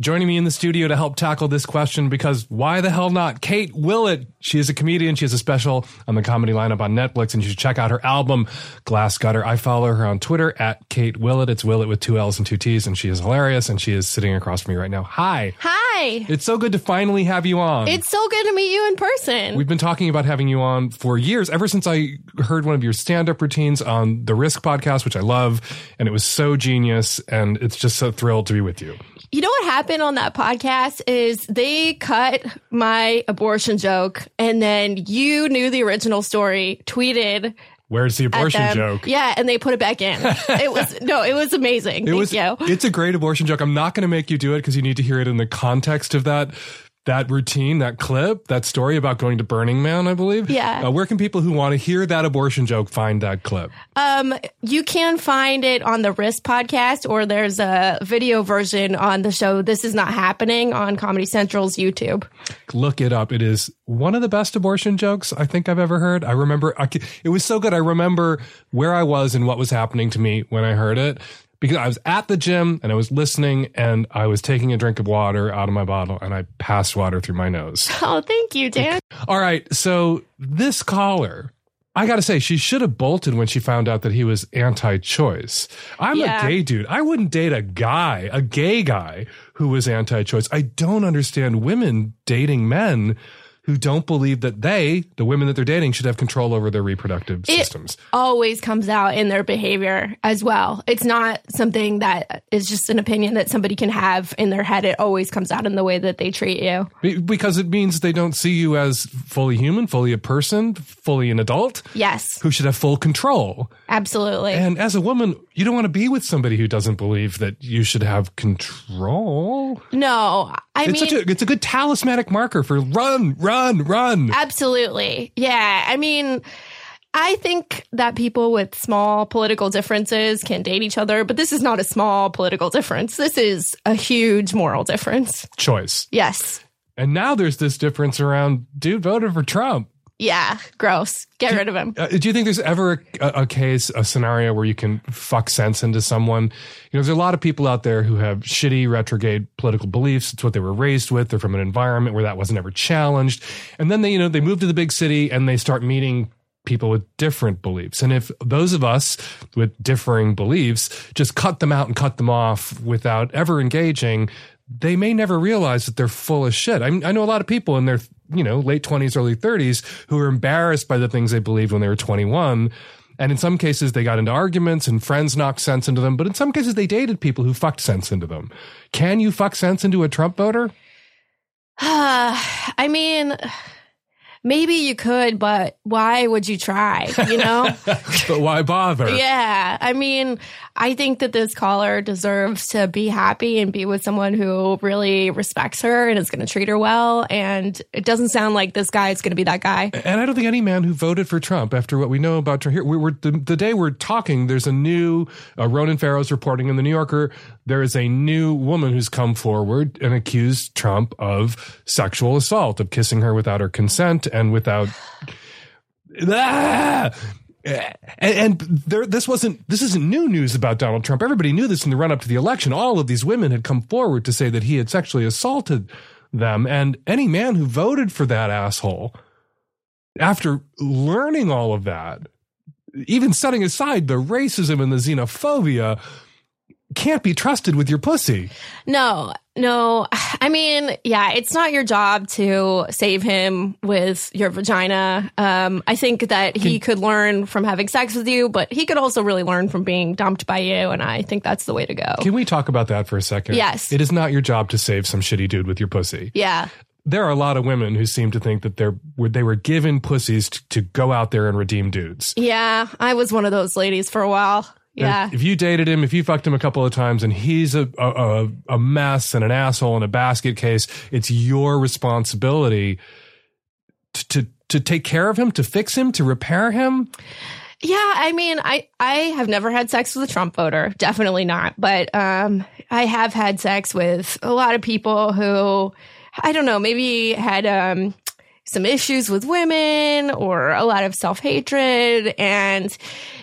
Joining me in the studio to help tackle this question because why the hell not? Kate Willett. She is a comedian. She has a special on the comedy lineup on Netflix and you should check out her album, Glass Gutter. I follow her on Twitter at Kate Willett. It's Willett with two L's and two T's and she is hilarious and she is sitting across from me right now. Hi. Hi. It's so good to finally have you on. It's so good to meet you in person. We've been talking about having you on for years, ever since I heard one of your stand up routines on the Risk podcast, which I love. And it was so genius. And it's just so thrilled to be with you. You know what happened on that podcast is they cut my abortion joke and then you knew the original story, tweeted Where's the abortion joke? Yeah, and they put it back in. it was no, it was amazing. It Thank was. you. It's a great abortion joke. I'm not going to make you do it because you need to hear it in the context of that that routine, that clip, that story about going to Burning Man. I believe. Yeah. Uh, where can people who want to hear that abortion joke find that clip? Um, you can find it on the Risk podcast, or there's a video version on the show. This is not happening on Comedy Central's YouTube. Look it up. It is one of the best abortion jokes I think I've ever heard. I remember I, it was so good. I remember where I was and what was happening to me when I heard it because I was at the gym and I was listening and I was taking a drink of water out of my bottle and I passed water through my nose. Oh, thank you, Dan. All right. So this caller, I got to say, she should have bolted when she found out that he was anti choice. I'm Yeah. a gay dude. I wouldn't date a guy, a gay guy who was anti choice. I don't understand women dating men who don't believe that they, the women that they're dating, should have control over their reproductive It systems. always comes out in their behavior as well. It's not something that is just an opinion that somebody can have in their head. It always comes out in the way that they treat you. Because it means they don't see you as fully human, fully a person, fully an adult Yes, who should have full control. absolutely. And as a woman, you don't want to be with somebody who doesn't believe that you should have control. no, I it's mean, such a it's a good talismanic marker for run, run, run. Run. Absolutely. Yeah. I mean, I think that people with small political differences can date each other, but this is not a small political difference. This is a huge moral difference. Choice. Yes. And now there's this difference around dude voted for Trump. Yeah. Gross. Get rid of him. Uh, do you think there's ever a, a case, a scenario where you can fuck sense into someone? You know, there's a lot of people out there who have shitty retrograde political beliefs. It's what they were raised with. They're from an environment where that wasn't ever challenged. And then they, you know, they move to the big city and they start meeting people with different beliefs. And if those of us with differing beliefs just cut them out and cut them off without ever engaging, they may never realize that they're full of shit. I, I know a lot of people in their, you know, late 20s, early 30s who are embarrassed by the things they believed when they were 21. And in some cases, they got into arguments and friends knocked sense into them. But in some cases, they dated people who fucked sense into them. Can you fuck sense into a Trump voter? I mean, maybe you could, but why would you try? You know? but why bother? yeah. I mean, I think that this caller deserves to be happy and be with someone who really respects her and is going to treat her well. And it doesn't sound like this guy is going to be that guy. And I don't think any man who voted for Trump, after what we know about Trump, here we were the, the day we're talking. There's a new uh, Ronan Farrow's reporting in the New Yorker. There is a new woman who's come forward and accused Trump of sexual assault, of kissing her without her consent and without. Ah! And, and there, this wasn't this isn't new news about Donald Trump. Everybody knew this in the run up to the election. All of these women had come forward to say that he had sexually assaulted them, and any man who voted for that asshole, after learning all of that, even setting aside the racism and the xenophobia, can't be trusted with your pussy. No, no. I mean, yeah, it's not your job to save him with your vagina. Um, I think that he could learn from having sex with you, but he could also really learn from being dumped by you. And I think that's the way to go. Can we talk about that for a second? Yes. It is not your job to save some shitty dude with your pussy. Yeah. There are a lot of women who seem to think that they're they were given pussies to, to go out there and redeem dudes. Yeah. I was one of those ladies for a while. Yeah. And if you dated him, if you fucked him a couple of times and he's a, a, a mess and an asshole in a basket case, it's your responsibility to, to, to take care of him, to fix him, to repair him. Yeah, I mean, I I have never had sex with a Trump voter, definitely not. But um, I have had sex with a lot of people who, I don't know, maybe had um, some issues with women or a lot of self hatred, and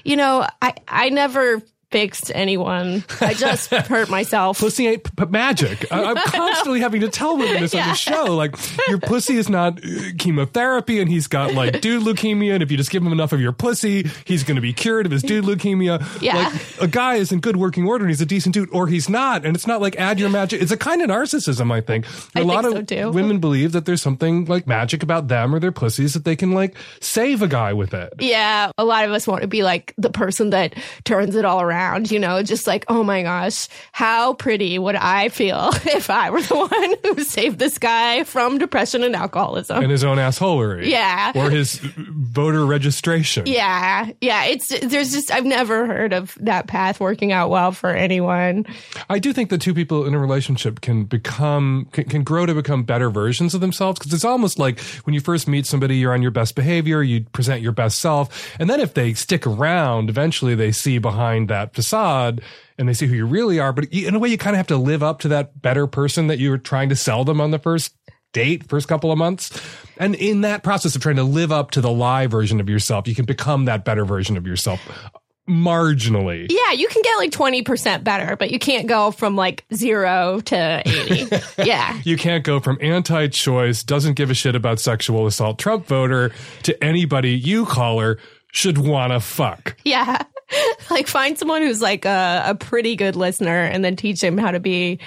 you know, I I never fixed anyone. I just hurt myself. Pussy ain't p- p- magic. I- I'm constantly having to tell women this on the show. Like, your pussy is not uh, chemotherapy, and he's got like dude leukemia. And if you just give him enough of your pussy, he's going to be cured of his dude leukemia. Yeah. Like, a guy is in good working order, and he's a decent dude, or he's not. And it's not like add your magic. It's a kind of narcissism, I think. I a lot think of so, too. women believe that there's something like magic about them or their pussies that they can like save a guy with it. Yeah, a lot of us want to be like the person that turns it all around, you know, just like, oh my gosh, how pretty would I feel if I were the one who saved this guy from depression and alcoholism? And his own assholery. Yeah. Or his voter registration. yeah, yeah, it's there's just I've never heard of that path working out well for anyone. I do think that two people in a relationship can become can, can grow to become better versions of themselves because it's almost like when you first meet somebody, you're on your best behavior, you present your best self, and then if they stick around, eventually they see behind that facade and they see who you really are. But in a way, you kind of have to live up to that better person that you were trying to sell them on the first date, first couple of months. And in that process of trying to live up to the lie version of yourself, you can become that better version of yourself marginally. Yeah, you can get like 20% better, but you can't go from like 0 to 80. yeah. You can't go from anti choice, doesn't give a shit about sexual assault Trump voter to anybody you call her should wanna fuck. Yeah. like find someone who's like a, a pretty good listener and then teach him how to be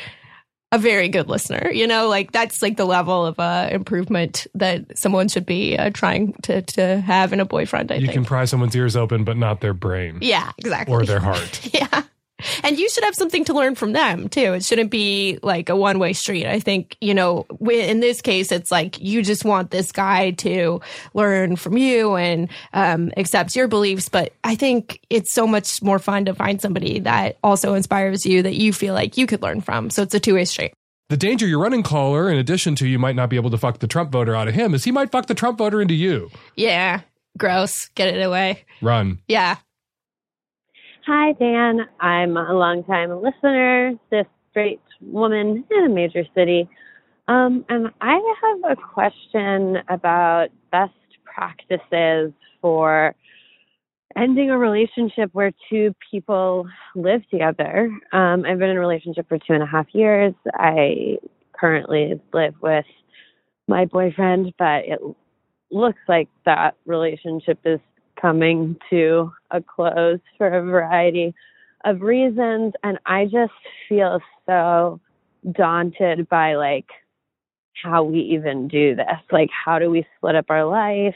a very good listener. You know, like that's like the level of uh, improvement that someone should be uh, trying to, to have in a boyfriend, I think You think. can pry someone's ears open, but not their brain. yeah, exactly. Or their heart. yeah. And you should have something to learn from them too. It shouldn't be like a one way street. I think, you know, in this case, it's like you just want this guy to learn from you and um, accept your beliefs. But I think it's so much more fun to find somebody that also inspires you that you feel like you could learn from. So it's a two way street. The danger you're running, caller, in addition to you might not be able to fuck the Trump voter out of him, is he might fuck the Trump voter into you. Yeah. gross. Get it away. Run. Yeah. Hi, Dan. I'm a longtime listener, this straight woman in a major city. Um, and I have a question about best practices for ending a relationship where two people live together. Um, I've been in a relationship for two and a half years. I currently live with my boyfriend, but it looks like that relationship is coming to a close for a variety of reasons. And I just feel so daunted by like how we even do this. Like, how do we split up our life?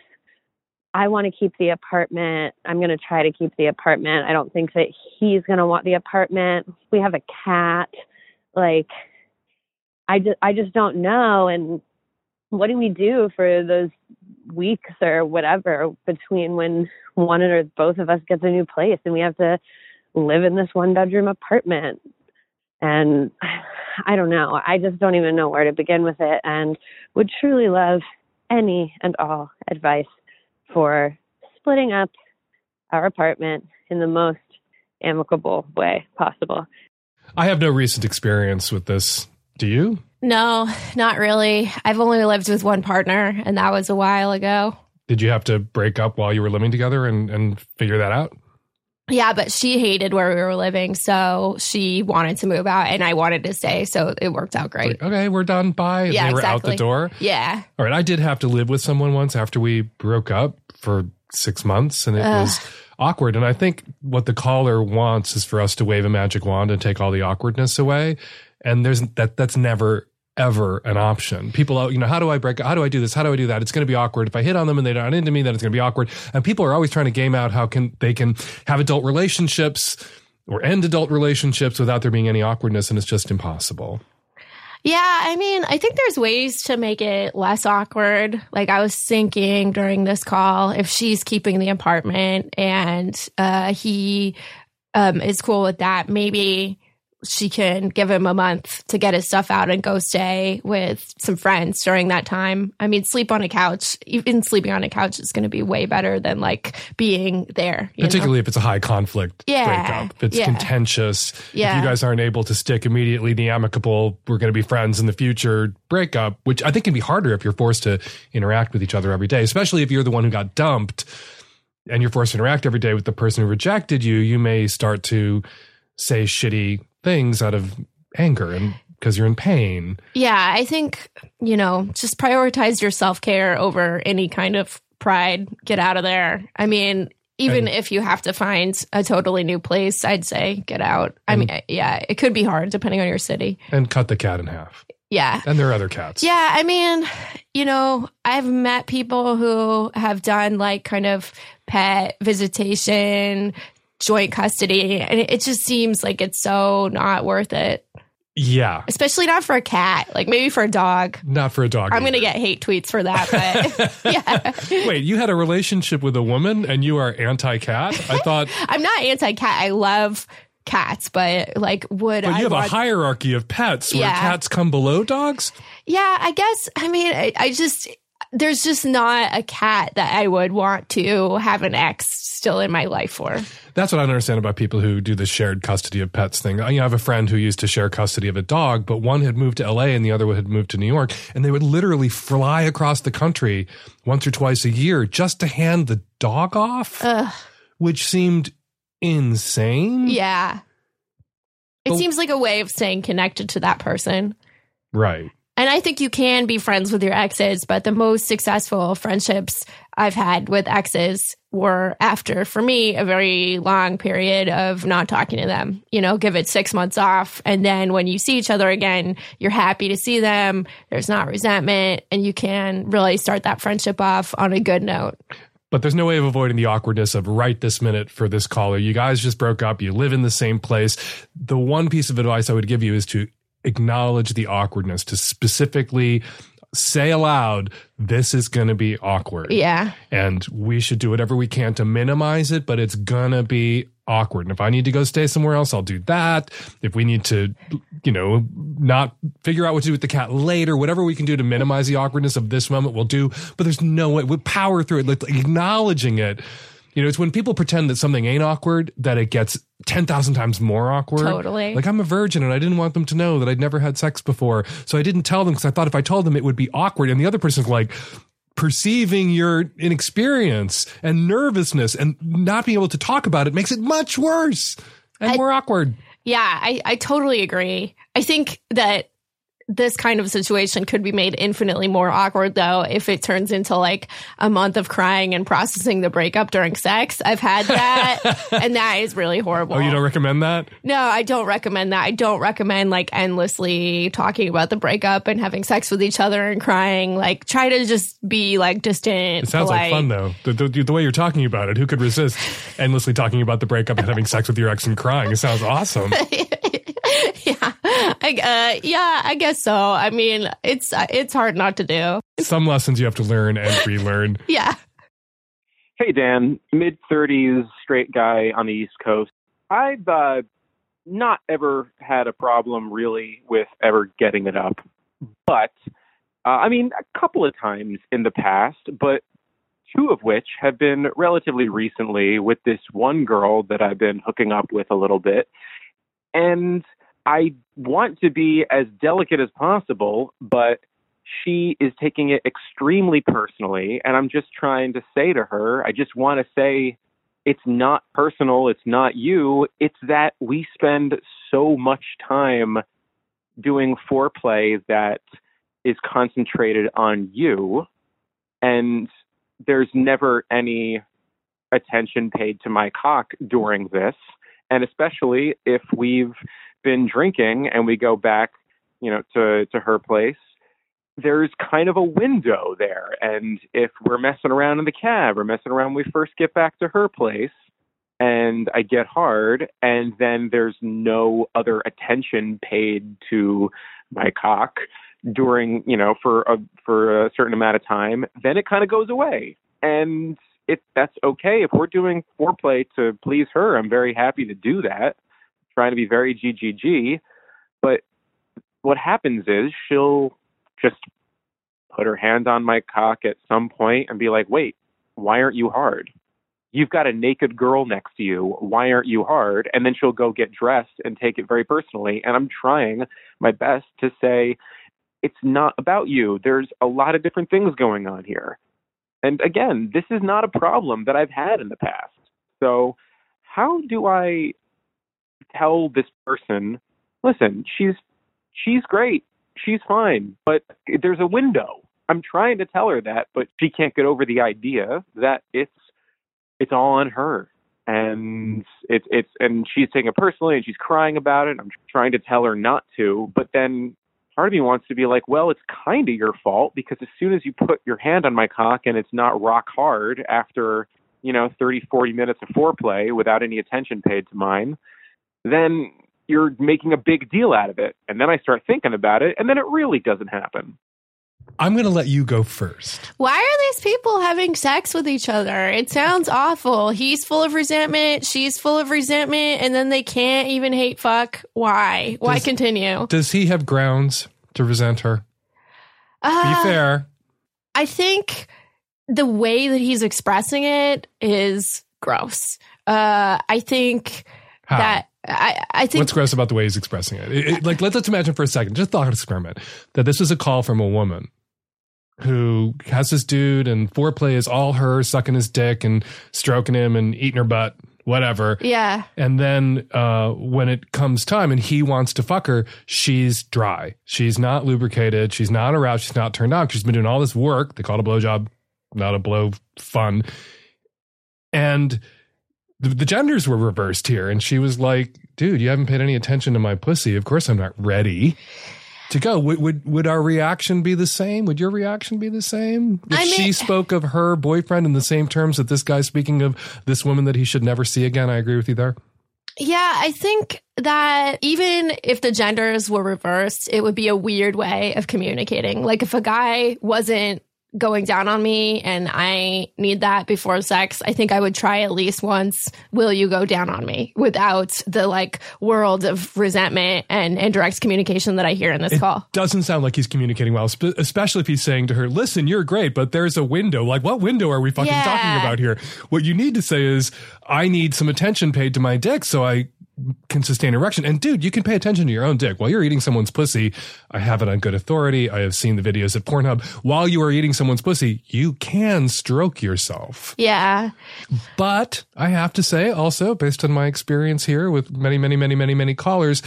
I want to keep the apartment. I'm going to try to keep the apartment. I don't think that he's going to want the apartment. We have a cat. Like, I just, I just don't know. And what do we do for those weeks or whatever between when one or both of us gets a new place and we have to live in this one bedroom apartment? And I don't know. I just don't even know where to begin with it and would truly love any and all advice for splitting up our apartment in the most amicable way possible. I have no recent experience with this. Do you? No, not really. I've only lived with one partner, and that was a while ago. Did you have to break up while you were living together and, and figure that out? Yeah, but she hated where we were living, so she wanted to move out, and I wanted to stay, so it worked out great. Like, okay, we're done. Bye. And Yeah, they were out the door. Yeah. All right. I did have to live with someone once after we broke up for six months, and it Ugh. was awkward. And I think what the caller wants is for us to wave a magic wand and take all the awkwardness away. And there's that. That's never ever an option. People, oh, you know, how do I break? How do I do this? How do I do that? It's going to be awkward. If I hit on them and they're not into me, then it's going to be awkward. And people are always trying to game out how can they can have adult relationships or end adult relationships without there being any awkwardness, and it's just impossible. Yeah, I mean, I think there's ways to make it less awkward. Like I was thinking during this call, if she's keeping the apartment and uh, he um, is cool with that, maybe she can give him a month to get his stuff out and go stay with some friends during that time. I mean, sleep on a couch, even sleeping on a couch is going to be way better than like being there. you know? Particularly if it's a high conflict Yeah, breakup. If it's yeah. contentious. Yeah. If you guys aren't able to stick immediately the amicable, we're going to be friends in the future breakup, which I think can be harder if you're forced to interact with each other every day, especially if you're the one who got dumped and you're forced to interact every day with the person who rejected you. You may start to say shitty things out of anger and because you're in pain. Yeah, I think, you know, just prioritize your self care over any kind of pride. Get out of there. I mean, even And- if you have to find a totally new place, I'd say get out. I mean, yeah, it could be hard depending on your city. And cut the cat in half. Yeah. And there are other cats. Yeah, I mean, you know, I've met people who have done like kind of pet visitation, joint custody, and it it just seems like it's so not worth it, Yeah. especially not for a cat. Like maybe for a dog. Not for a dog. I'm going to get hate tweets for that, but yeah. Wait, you had a relationship with a woman and you are anti cat? I thought I'm not anti cat. I love cats, but like, would But I you have a hierarchy of pets where Yeah. cats come below dogs? Yeah, I guess. I mean, I, I just there's just not a cat that I would want to have an ex still in my life for. That's what I don't understand about people who do the shared custody of pets thing. I, you know, I have a friend who used to share custody of a dog, but one had moved to LA and the other one had moved to New York, and they would literally fly across the country once or twice a year just to hand the dog off, Ugh. which seemed insane. Yeah. It But- seems like a way of staying connected to that person. Right. And I think you can be friends with your exes, but the most successful friendships I've had with exes were after, for me, a very long period of not talking to them. You know, give it six months off. And then when you see each other again, you're happy to see them. There's not resentment, and you can really start that friendship off on a good note. But there's no way of avoiding the awkwardness of right this minute for this caller. You guys just broke up. You live in the same place. The one piece of advice I would give you is to acknowledge the awkwardness, to specifically say aloud, this is going to be awkward. Yeah. And we should do whatever we can to minimize it, but it's going to be awkward. And if I need to go stay somewhere else, I'll do that. If we need to, you know, not figure out what to do with the cat later, whatever we can do to minimize the awkwardness of this moment, we'll do. But there's no way we power through it, like acknowledging it. You know, it's when people pretend that something ain't awkward that it gets 10,000 times more awkward. Totally. Like I'm a virgin and I didn't want them to know that I'd never had sex before. So I didn't tell them because I thought if I told them it would be awkward. And the other person's like, perceiving your inexperience and nervousness and not being able to talk about it makes it much worse and more awkward. Yeah, I, I totally agree. I think that this kind of situation could be made infinitely more awkward though if it turns into like a month of crying and processing the breakup during sex. I've had that and that is really horrible. Oh, you don't recommend that? No, I don't recommend that. I don't recommend like endlessly talking about the breakup and having sex with each other and crying. Like try to just be like distant. It sounds polite. like fun though. The, the, the way you're talking about it, who could resist endlessly talking about the breakup and having sex with your ex and crying? It sounds awesome. yeah, I, uh, yeah, I guess so. I mean, it's uh, it's hard not to do. Some lessons you have to learn and relearn. Yeah. Hey, Dan, mid 30s, straight guy on the East Coast. I've uh, not ever had a problem really with ever getting it up. But, uh, I mean, a couple of times in the past, but two of which have been relatively recently with this one girl that I've been hooking up with a little bit. And I want to be as delicate as possible, but she is taking it extremely personally. And I'm just trying to say to her, I just want to say, it's not personal. It's not you. It's that we spend so much time doing foreplay that is concentrated on you. And there's never any attention paid to my cock during this. And especially if we've been drinking and we go back, you know, to, to her place, there's kind of a window there. And if we're messing around in the cab or messing around when we first get back to her place and I get hard and then there's no other attention paid to my cock during, you know, for a for a certain amount of time, then it kind of goes away. And it that's okay if we're doing foreplay to please her. I'm very happy to do that. Trying to be very GGG, but what happens is she'll just put her hand on my cock at some point and be like, "Wait, why aren't you hard? You've got a naked girl next to you. Why aren't you hard?" And then she'll go get dressed and take it very personally. And I'm trying my best to say, "It's not about you. There's a lot of different things going on here." And again, this is not a problem that I've had in the past. So, how do I tell this person, listen, she's she's great. She's fine, but there's a window. I'm trying to tell her that, but she can't get over the idea that it's it's all on her. And it's it's and she's taking it personally and she's crying about it. I'm trying to tell her not to, but then part of me wants to be like, well, it's kind of your fault because as soon as you put your hand on my cock and it's not rock hard after, you know, 30, 40 minutes of foreplay without any attention paid to mine, then you're making a big deal out of it. And then I start thinking about it and then it really doesn't happen. I'm going to let you go first. Why are these people having sex with each other? It sounds awful. He's full of resentment. She's full of resentment. And then they can't even hate fuck. Why? Why Does- continue? Does he have grounds to resent her? Uh, Be fair. I think the way that he's expressing it is gross. Uh, I think How? that I, I think What's gross about the way he's expressing it? It- it- like, let's, let's imagine for a second, just thought experiment, that this is a call from a woman who has this dude and foreplay is all her sucking his dick and stroking him and eating her butt, whatever. yeah. And then uh, when it comes time and he wants to fuck her, she's dry. She's not lubricated. She's not aroused. She's not turned on. She's been doing all this work. They call it a blowjob, not a blow fun. And the, the genders were reversed here. And she was like, dude, you haven't paid any attention to my pussy. Of course I'm not ready to go. Would, would, would our reaction be the same? Would your reaction be the same? If I mean- she spoke of her boyfriend in the same terms that this guy's speaking of this woman that he should never see again, I agree with you there. Yeah, I think that even if the genders were reversed, it would be a weird way of communicating. Like if a guy wasn't going down on me and I need that before sex, I think I would try at least once, will you go down on me without the like world of resentment and indirect communication that I hear in this It call. doesn't sound like he's communicating well, spe- especially if he's saying to her, listen, you're great, but there's a window. Like, what window are we fucking Yeah. talking about here? What you need to say is, I need some attention paid to my dick so I can sustain erection. And dude, you can pay attention to your own dick while you're eating someone's pussy. I have it on good authority. I have seen the videos at Pornhub. While you are eating someone's pussy, you can stroke yourself. Yeah. But I have to say also, based on my experience here with many, many, many, many, many callers,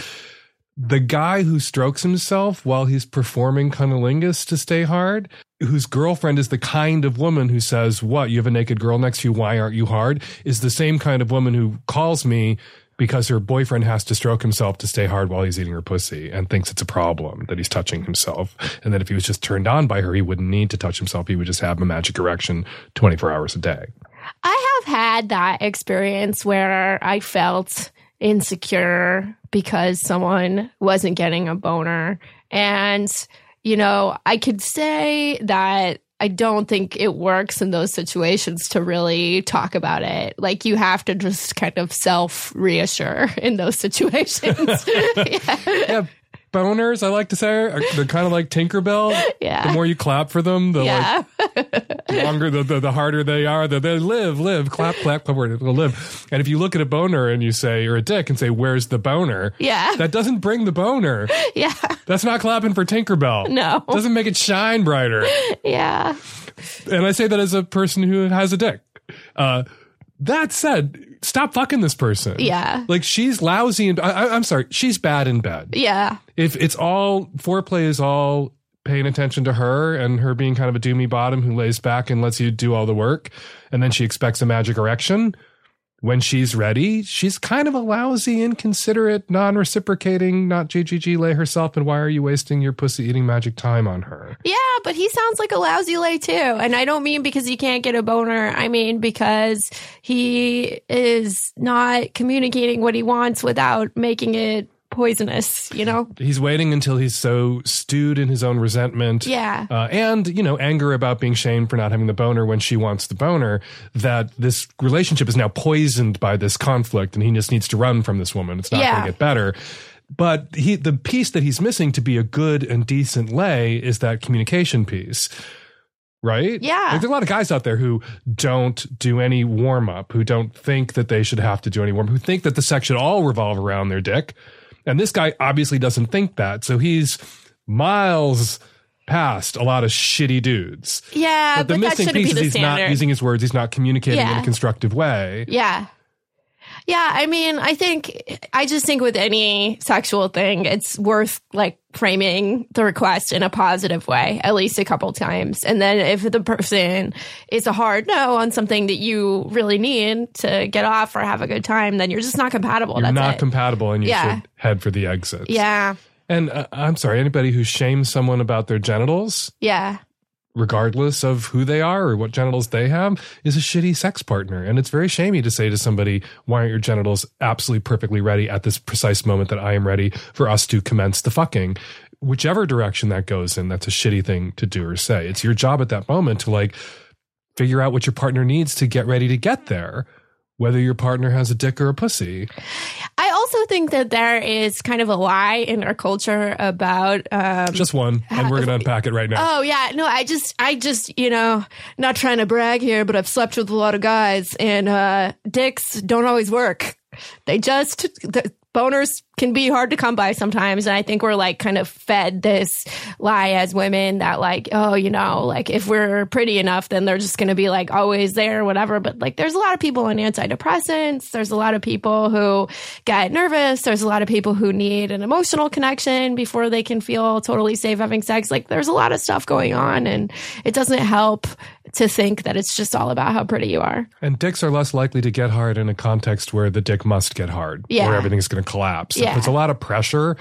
the guy who strokes himself while he's performing cunnilingus to stay hard, whose girlfriend is the kind of woman who says, What, you have a naked girl next to you, why aren't you hard? is the same kind of woman who calls me because her boyfriend has to stroke himself to stay hard while he's eating her pussy and thinks it's a problem that he's touching himself. And that if he was just turned on by her, he wouldn't need to touch himself. He would just have a magic erection 24 hours a day. I have had that experience where I felt insecure because someone wasn't getting a boner. And, you know, I could say that I don't think it works in those situations to really talk about it. Like you have to just kind of self reassure in those situations. yeah. Boners, I like to say, are, they're kind of like Tinkerbell. Yeah. The more you clap for them, the yeah. like longer, the, the, the harder they are. The, they live, live, clap, clap, clap, live. And if you look at a boner and you say, or a dick and say, where's the boner? Yeah. That doesn't bring the boner. yeah. That's not clapping for Tinkerbell. No. Doesn't make it shine brighter. Yeah. And I say that as a person who has a dick. Uh, that said, stop fucking this person. Yeah. Like she's lousy and I, I'm sorry, she's bad in bed. Yeah. If it's all foreplay is all paying attention to her and her being kind of a doomy bottom who lays back and lets you do all the work, and then she expects a magic erection. When she's ready, she's kind of a lousy, inconsiderate, non-reciprocating, not GGG lay herself. And why are you wasting your pussy eating magic time on her? Yeah, but he sounds like a lousy lay too. And I don't mean because he can't get a boner. I mean because he is not communicating what he wants without making it poisonous, you know? He's waiting until he's so stewed in his own resentment. Yeah. Uh, and, you know, anger about being shamed for not having the boner when she wants the boner, that this relationship is now poisoned by this conflict and he just needs to run from this woman. It's not Yeah. going to get better. But he, the piece that he's missing to be a good and decent lay is that communication piece. Right? Yeah. Like, there's a lot of guys out there who don't do any warm up, who don't think that they should have to do any warm, up, who think that the sex should all revolve around their dick. And this guy obviously doesn't think that. So he's miles past a lot of shitty dudes. Yeah, but the but missing piece is he's standard. not using his words, he's not communicating in a constructive way. Yeah. Yeah, I mean, I think I just think with any sexual thing, it's worth like framing the request in a positive way at least a couple times. And then if the person is a hard no on something that you really need to get off or have a good time, then you're just not compatible. You're That's not it. compatible and you Yeah. should head for the exits. yeah. And uh, I'm sorry, anybody who shames someone about their genitals, Yeah. Regardless of who they are or what genitals they have, is a shitty sex partner. And it's very shamey to say to somebody, why aren't your genitals absolutely perfectly ready at this precise moment that I am ready for us to commence the fucking? Whichever direction that goes in, that's a shitty thing to do or say. It's your job at that moment to like figure out what your partner needs to get ready to get there, whether your partner has a dick or a pussy. Also think that there is kind of a lie in our culture about um Just one, and we're going to unpack it right now. Oh yeah, no, I just, I just, you know, not trying to brag here, but I've slept with a lot of guys, and uh, dicks don't always work. They just boners can be hard to come by sometimes, and I think we're like kind of fed this lie as women that like, oh, you know, like if we're pretty enough, then they're just going to be like always there, whatever. But like, there's a lot of people on antidepressants. There's a lot of people who get nervous. There's a lot of people who need an emotional connection before they can feel totally safe having sex. Like, there's a lot of stuff going on, and it doesn't help to think that it's just all about how pretty you are. And dicks are less likely to get hard in a context where the dick must get hard, Yeah. where everything's going to collapse. Yeah. It puts a lot of pressure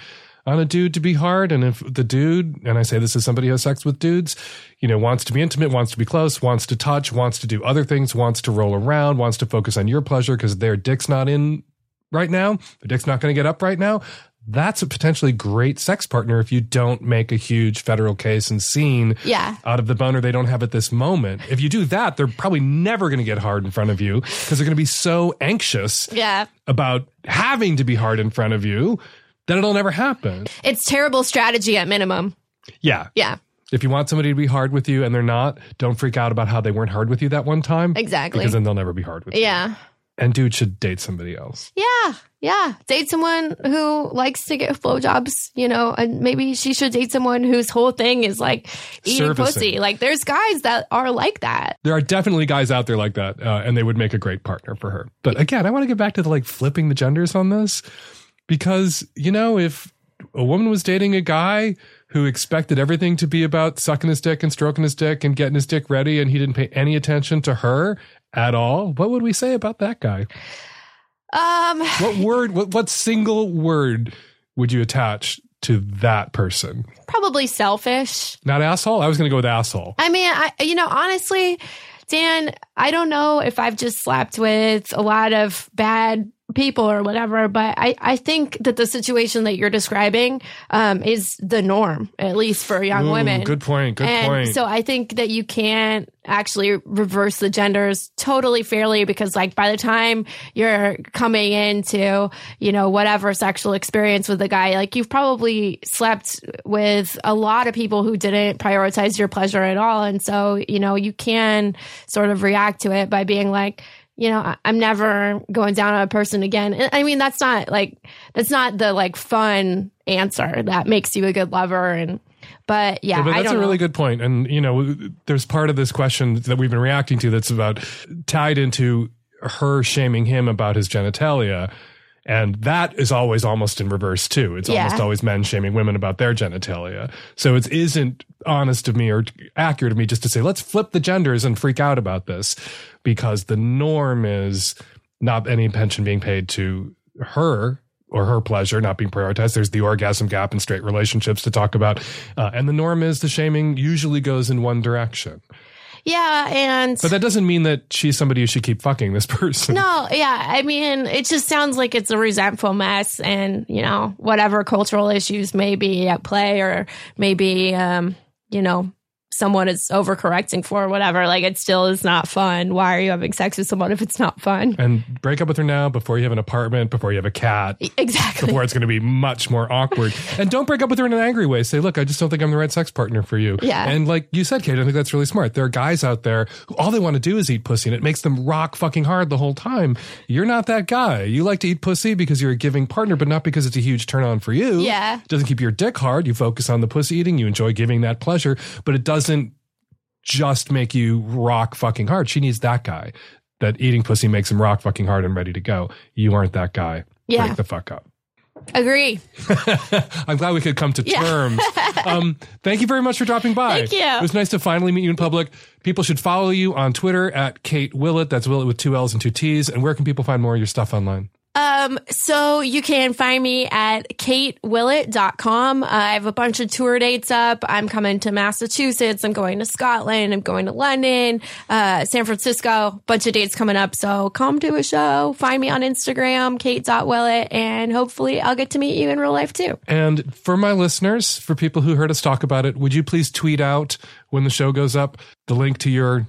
on a dude to be hard. And if the dude, and I say this as somebody who has sex with dudes, you know, wants to be intimate, wants to be close, wants to touch, wants to do other things, wants to roll around, wants to focus on your pleasure because their dick's not in right now, the dick's not going to get up right now. That's a potentially great sex partner if you don't make a huge federal case and scene Yeah. out of the boner they don't have at this moment. If you do that, they're probably never going to get hard in front of you because they're going to be so anxious Yeah. about having to be hard in front of you that it'll never happen. It's terrible strategy at minimum. Yeah. Yeah. If you want somebody to be hard with you and they're not, don't freak out about how they weren't hard with you that one time. Exactly. Because then they'll never be hard with you. Yeah. And dude should date somebody else. Yeah. Yeah. Date someone who likes to get blowjobs, you know, and maybe she should date someone whose whole thing is like eating Servicing. pussy. Like there's guys that are like that. There are definitely guys out there like that, uh, and they would make a great partner for her. But again, I want to get back to the like flipping the genders on this because, you know, if a woman was dating a guy who expected everything to be about sucking his dick and stroking his dick and getting his dick ready and he didn't pay any attention to her at all, what would we say about that guy? Um What word, what, what single word would you attach to that person? probably selfish. Not asshole? I was going to go with asshole. I mean, I you know, honestly, Dan, I don't know if I've just slept with a lot of bad people or whatever, but I, I think that the situation that you're describing um, is the norm, at least for young Ooh, women. Good point. Good and point. so I think that you can't actually reverse the genders totally fairly because like by the time you're coming into, you know, whatever sexual experience with a guy, like you've probably slept with a lot of people who didn't prioritize your pleasure at all. And so, you know, you can sort of react to it by being like, you know, I- I'm never going down on a person again. And I mean, that's not like, that's not the like fun answer that makes you a good lover. And, but yeah, but I that's don't a really know. good point. And, you know, there's part of this question that we've been reacting to that's about tied into her shaming him about his genitalia. And that is always almost in reverse too. It's Yeah. almost always men shaming women about their genitalia. So it isn't honest of me or accurate of me just to say, let's flip the genders and freak out about this because the norm is not any attention being paid to her or her pleasure not being prioritized. There's the orgasm gap in straight relationships to talk about. Uh, and the norm is the shaming usually goes in one direction. Yeah, and But that doesn't mean that she's somebody who should keep fucking this person. no, yeah, I mean, it just sounds like it's a resentful mess, and you know, whatever cultural issues may be at play, or maybe, um, you know, someone is overcorrecting for or whatever. Like, it still is not fun. Why are you having sex with someone if it's not fun? And break up with her now before you have an apartment, before you have a cat. Exactly. Before it's going to be much more awkward. and don't break up with her in an angry way. Say, look, I just don't think I'm the right sex partner for you. Yeah. And like you said, Kate, I think that's really smart. There are guys out there who all they want to do is eat pussy and it makes them rock fucking hard the whole time. You're not that guy. You like to eat pussy because you're a giving partner, but not because it's a huge turn on for you. Yeah. It doesn't keep your dick hard. You focus on the pussy eating. You enjoy giving that pleasure, but it doesn't just make you rock fucking hard. She needs that guy. That eating pussy makes him rock fucking hard and ready to go. You aren't that guy. Yeah. Break the fuck up. Agree. I'm glad we could come to Yeah. terms. um, thank you very much for dropping by. Thank you. It was nice to finally meet you in public. People should follow you on Twitter at Kate Willett. That's Willett with two L's and two T's. And where can people find more of your stuff online? Um, so you can find me at katewillett.com. Uh, I have a bunch of tour dates up. I'm coming to Massachusetts. I'm going to Scotland. I'm going to London, uh, San Francisco, bunch of dates coming up. So come to a show. Find me on Instagram, kate.willett, and hopefully I'll get to meet you in real life too. And for my listeners, for people who heard us talk about it, would you please tweet out when the show goes up the link to your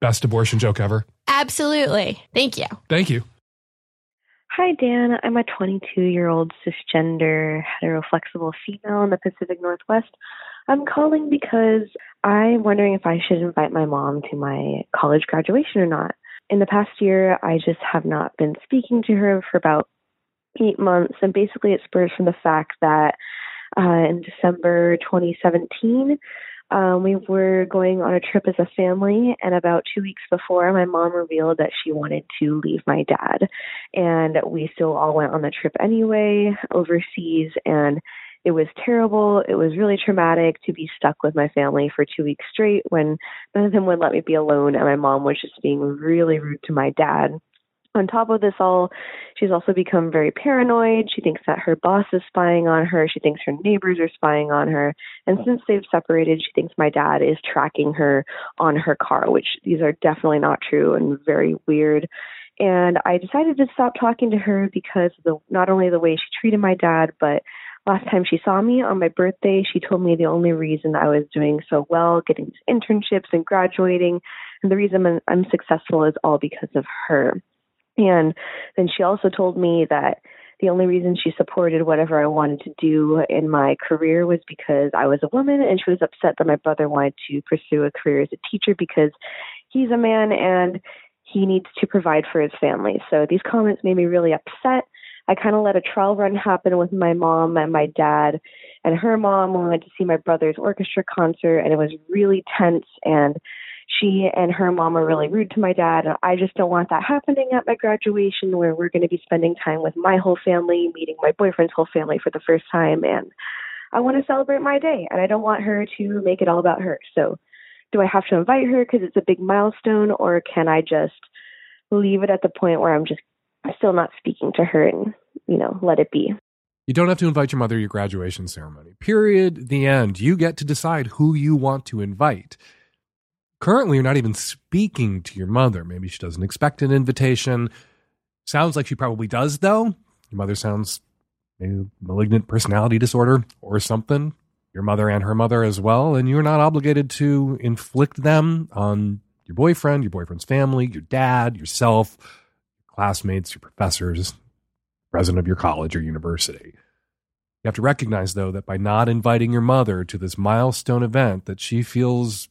best abortion joke ever? Absolutely. Thank you. Thank you. Hi, Dan. I'm a 22 year old cisgender heteroflexible female in the Pacific Northwest. I'm calling because I'm wondering if I should invite my mom to my college graduation or not. In the past year, I just have not been speaking to her for about eight months, and basically it spurs from the fact that uh, in December 2017, um, we were going on a trip as a family, and about two weeks before, my mom revealed that she wanted to leave my dad. And we still all went on the trip anyway, overseas, and it was terrible. It was really traumatic to be stuck with my family for two weeks straight when none of them would let me be alone, and my mom was just being really rude to my dad. On top of this all, she's also become very paranoid. She thinks that her boss is spying on her. She thinks her neighbors are spying on her. And since they've separated, she thinks my dad is tracking her on her car, which these are definitely not true and very weird. And I decided to stop talking to her because the not only the way she treated my dad, but last time she saw me on my birthday, she told me the only reason I was doing so well, getting internships and graduating, and the reason I'm, I'm successful is all because of her. And then she also told me that the only reason she supported whatever I wanted to do in my career was because I was a woman, and she was upset that my brother wanted to pursue a career as a teacher because he's a man and he needs to provide for his family. So these comments made me really upset. I kind of let a trial run happen with my mom and my dad and her mom. We went to see my brother's orchestra concert, and it was really tense. And she and her mom were really rude to my dad. And I just don't want that happening at my graduation where we're going to be spending time with my whole family, meeting my boyfriend's whole family for the first time. And I want to celebrate my day, and I don't want her to make it all about her. So do I have to invite her because it's a big milestone, or can I just leave it at the point where I'm just still not speaking to her and, you know, let it be? You don't have to invite your mother to your graduation ceremony. Period. The end. You get to decide who you want to invite. Currently, you're not even speaking to your mother. Maybe she doesn't expect an invitation. Sounds like she probably does, though. Your mother sounds maybe malignant personality disorder or something your mother and her mother as well, and you're not obligated to inflict them on your boyfriend, your boyfriend's family, your dad, yourself, classmates, your professors, president of your college or university. You have to recognize, though, that by not inviting your mother to this milestone event that she feels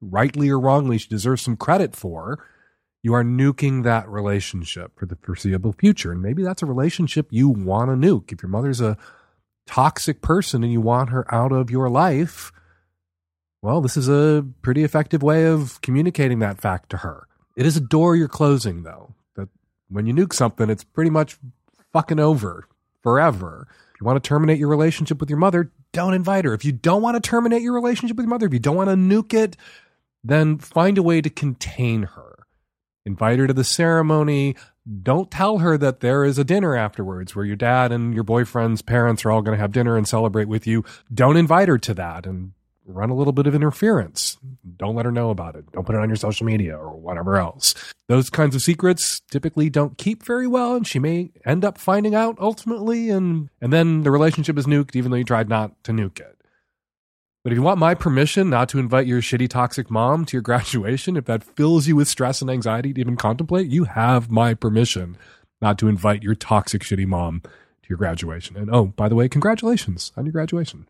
rightly or wrongly she deserves some credit for, you are nuking that relationship for the foreseeable future. And maybe that's a relationship you want to nuke. If your mother's a toxic person and you want her out of your life, well, this is a pretty effective way of communicating that fact to her. It is a door you're closing, though. That when you nuke something, it's pretty much fucking over forever. If you want to terminate your relationship with your mother, don't invite her. If you don't want to terminate your relationship with your mother, if you don't want to nuke it, then find a way to contain her. Invite her to the ceremony, don't tell her that there is a dinner afterwards where your dad and your boyfriend's parents are all going to have dinner and celebrate with you. Don't invite her to that and run a little bit of interference. Don't let her know about it. Don't put it on your social media or whatever else. Those kinds of secrets typically don't keep very well and she may end up finding out ultimately and and then the relationship is nuked even though you tried not to nuke it. But if you want my permission not to invite your shitty toxic mom to your graduation, if that fills you with stress and anxiety to even contemplate, you have my permission not to invite your toxic shitty mom to your graduation. And oh, by the way, congratulations on your graduation.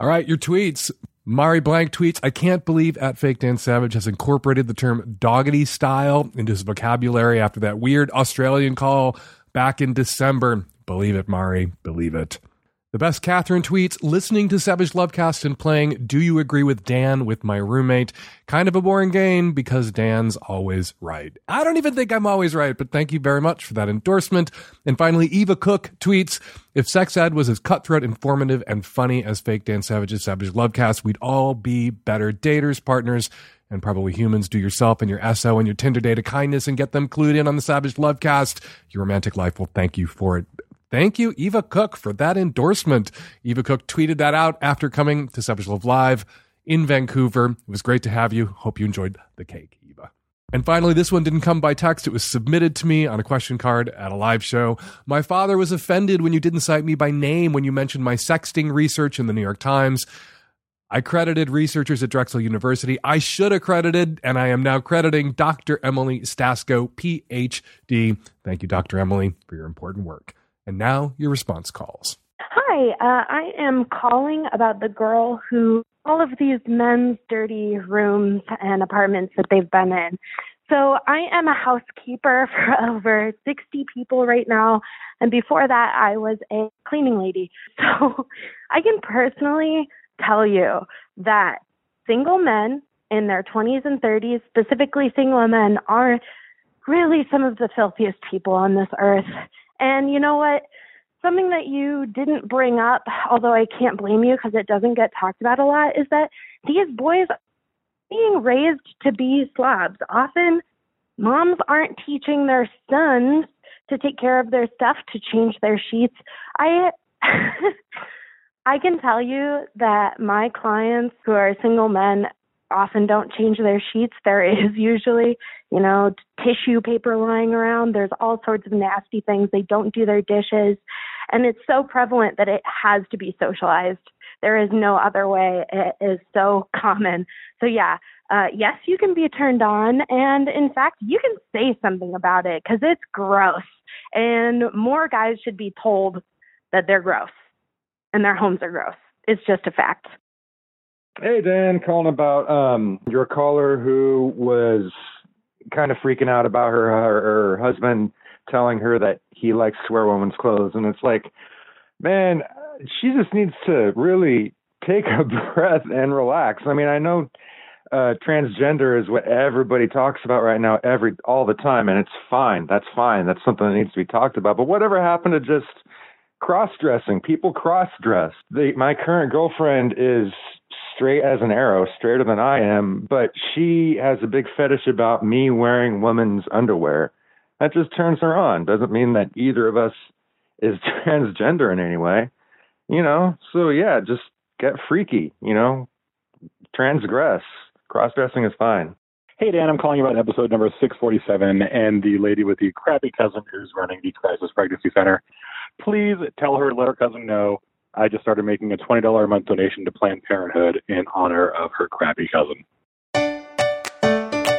All right, your tweets. Mari Blank tweets, I can't believe at Fake Dan Savage has incorporated the term doggedy style into his vocabulary after that weird Australian call back in December. Believe it, Mari. Believe it. The best Catherine tweets listening to Savage Lovecast and playing Do You Agree with Dan with my roommate. Kind of a boring game because Dan's always right. I don't even think I'm always right, but thank you very much for that endorsement. And finally, Eva Cook tweets If Sex Ed was as cutthroat, informative, and funny as Fake Dan Savage's Savage Lovecast, we'd all be better daters, partners, and probably humans. Do yourself and your SO and your Tinder date a kindness and get them clued in on the Savage Lovecast. Your romantic life will thank you for it. Thank you, Eva Cook, for that endorsement. Eva Cook tweeted that out after coming to Savage Love Live in Vancouver. It was great to have you. Hope you enjoyed the cake, Eva. And finally, this one didn't come by text. It was submitted to me on a question card at a live show. My father was offended when you didn't cite me by name when you mentioned my sexting research in the New York Times. I credited researchers at Drexel University. I should have credited, and I am now crediting Dr. Emily Stasko, PhD. Thank you, Dr. Emily, for your important work. And now your response calls. Hi, uh, I am calling about the girl who all of these men's dirty rooms and apartments that they've been in. So I am a housekeeper for over 60 people right now. And before that, I was a cleaning lady. So I can personally tell you that single men in their 20s and 30s, specifically single men, are really some of the filthiest people on this earth. And you know what? Something that you didn't bring up, although I can't blame you because it doesn't get talked about a lot, is that these boys being raised to be slobs. Often, moms aren't teaching their sons to take care of their stuff, to change their sheets. I I can tell you that my clients who are single men often don't change their sheets. There is usually, you know, tissue paper lying around. There's all sorts of nasty things. They don't do their dishes. And it's so prevalent that it has to be socialized. There is no other way. It is so common. So, yeah, uh, yes, you can be turned on. And in fact, you can say something about it because it's gross. And more guys should be told that they're gross and their homes are gross. It's just a fact. Hey Dan, calling about um your caller who was kind of freaking out about her her, her husband telling her that he likes to wear women's clothes, and it's like, man, she just needs to really take a breath and relax. I mean, I know uh transgender is what everybody talks about right now every all the time and it's fine. That's fine. That's something that needs to be talked about. But whatever happened to just cross dressing people cross dress my current girlfriend is straight as an arrow straighter than i am but she has a big fetish about me wearing women's underwear. That just turns her on. Doesn't mean that either of us is transgender in any way. You know so yeah just get freaky you know? Transgress. Cross dressing is fine. Hey, Dan, I'm calling you about episode number 647 and the lady with the crappy cousin who's running the Crisis Pregnancy Center. Please tell her, let her cousin know I just started making a $20 a month donation to Planned Parenthood in honor of her crappy cousin.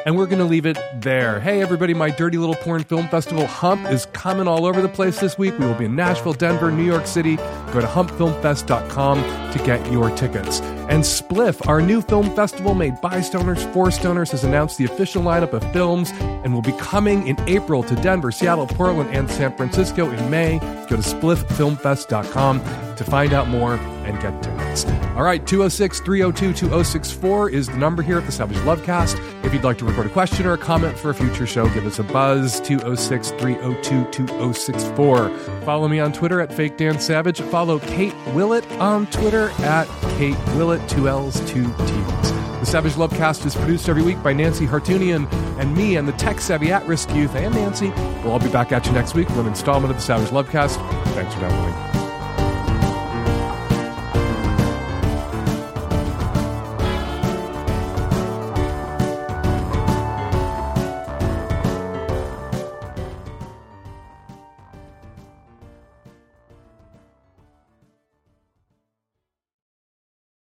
And we're going to leave it there. Hey, everybody, my Dirty Little Porn Film Festival Hump is coming all over the place this week. We will be in Nashville, Denver, New York City. Go to humpfilmfest.com to get your tickets. And Spliff, our new film festival made by stoners for stoners, has announced the official lineup of films and will be coming in April to Denver, Seattle, Portland, and San Francisco in May. Go to spliffilmfest.com to find out more and get tickets. All right, 206 302 2064 is the number here at the Savage Lovecast. If you'd like to record a question or a comment for a future show, give us a buzz 206 302 2064. Follow me on Twitter at Fake Dan Savage. Follow Kate Willett on Twitter at Kate Willett, two L's, two T's. The Savage Lovecast is produced every week by Nancy Hartunian and me and the tech savvy at risk youth and Nancy. We'll all be back at you next week with an installment of the Savage Lovecast. Thanks for downloading.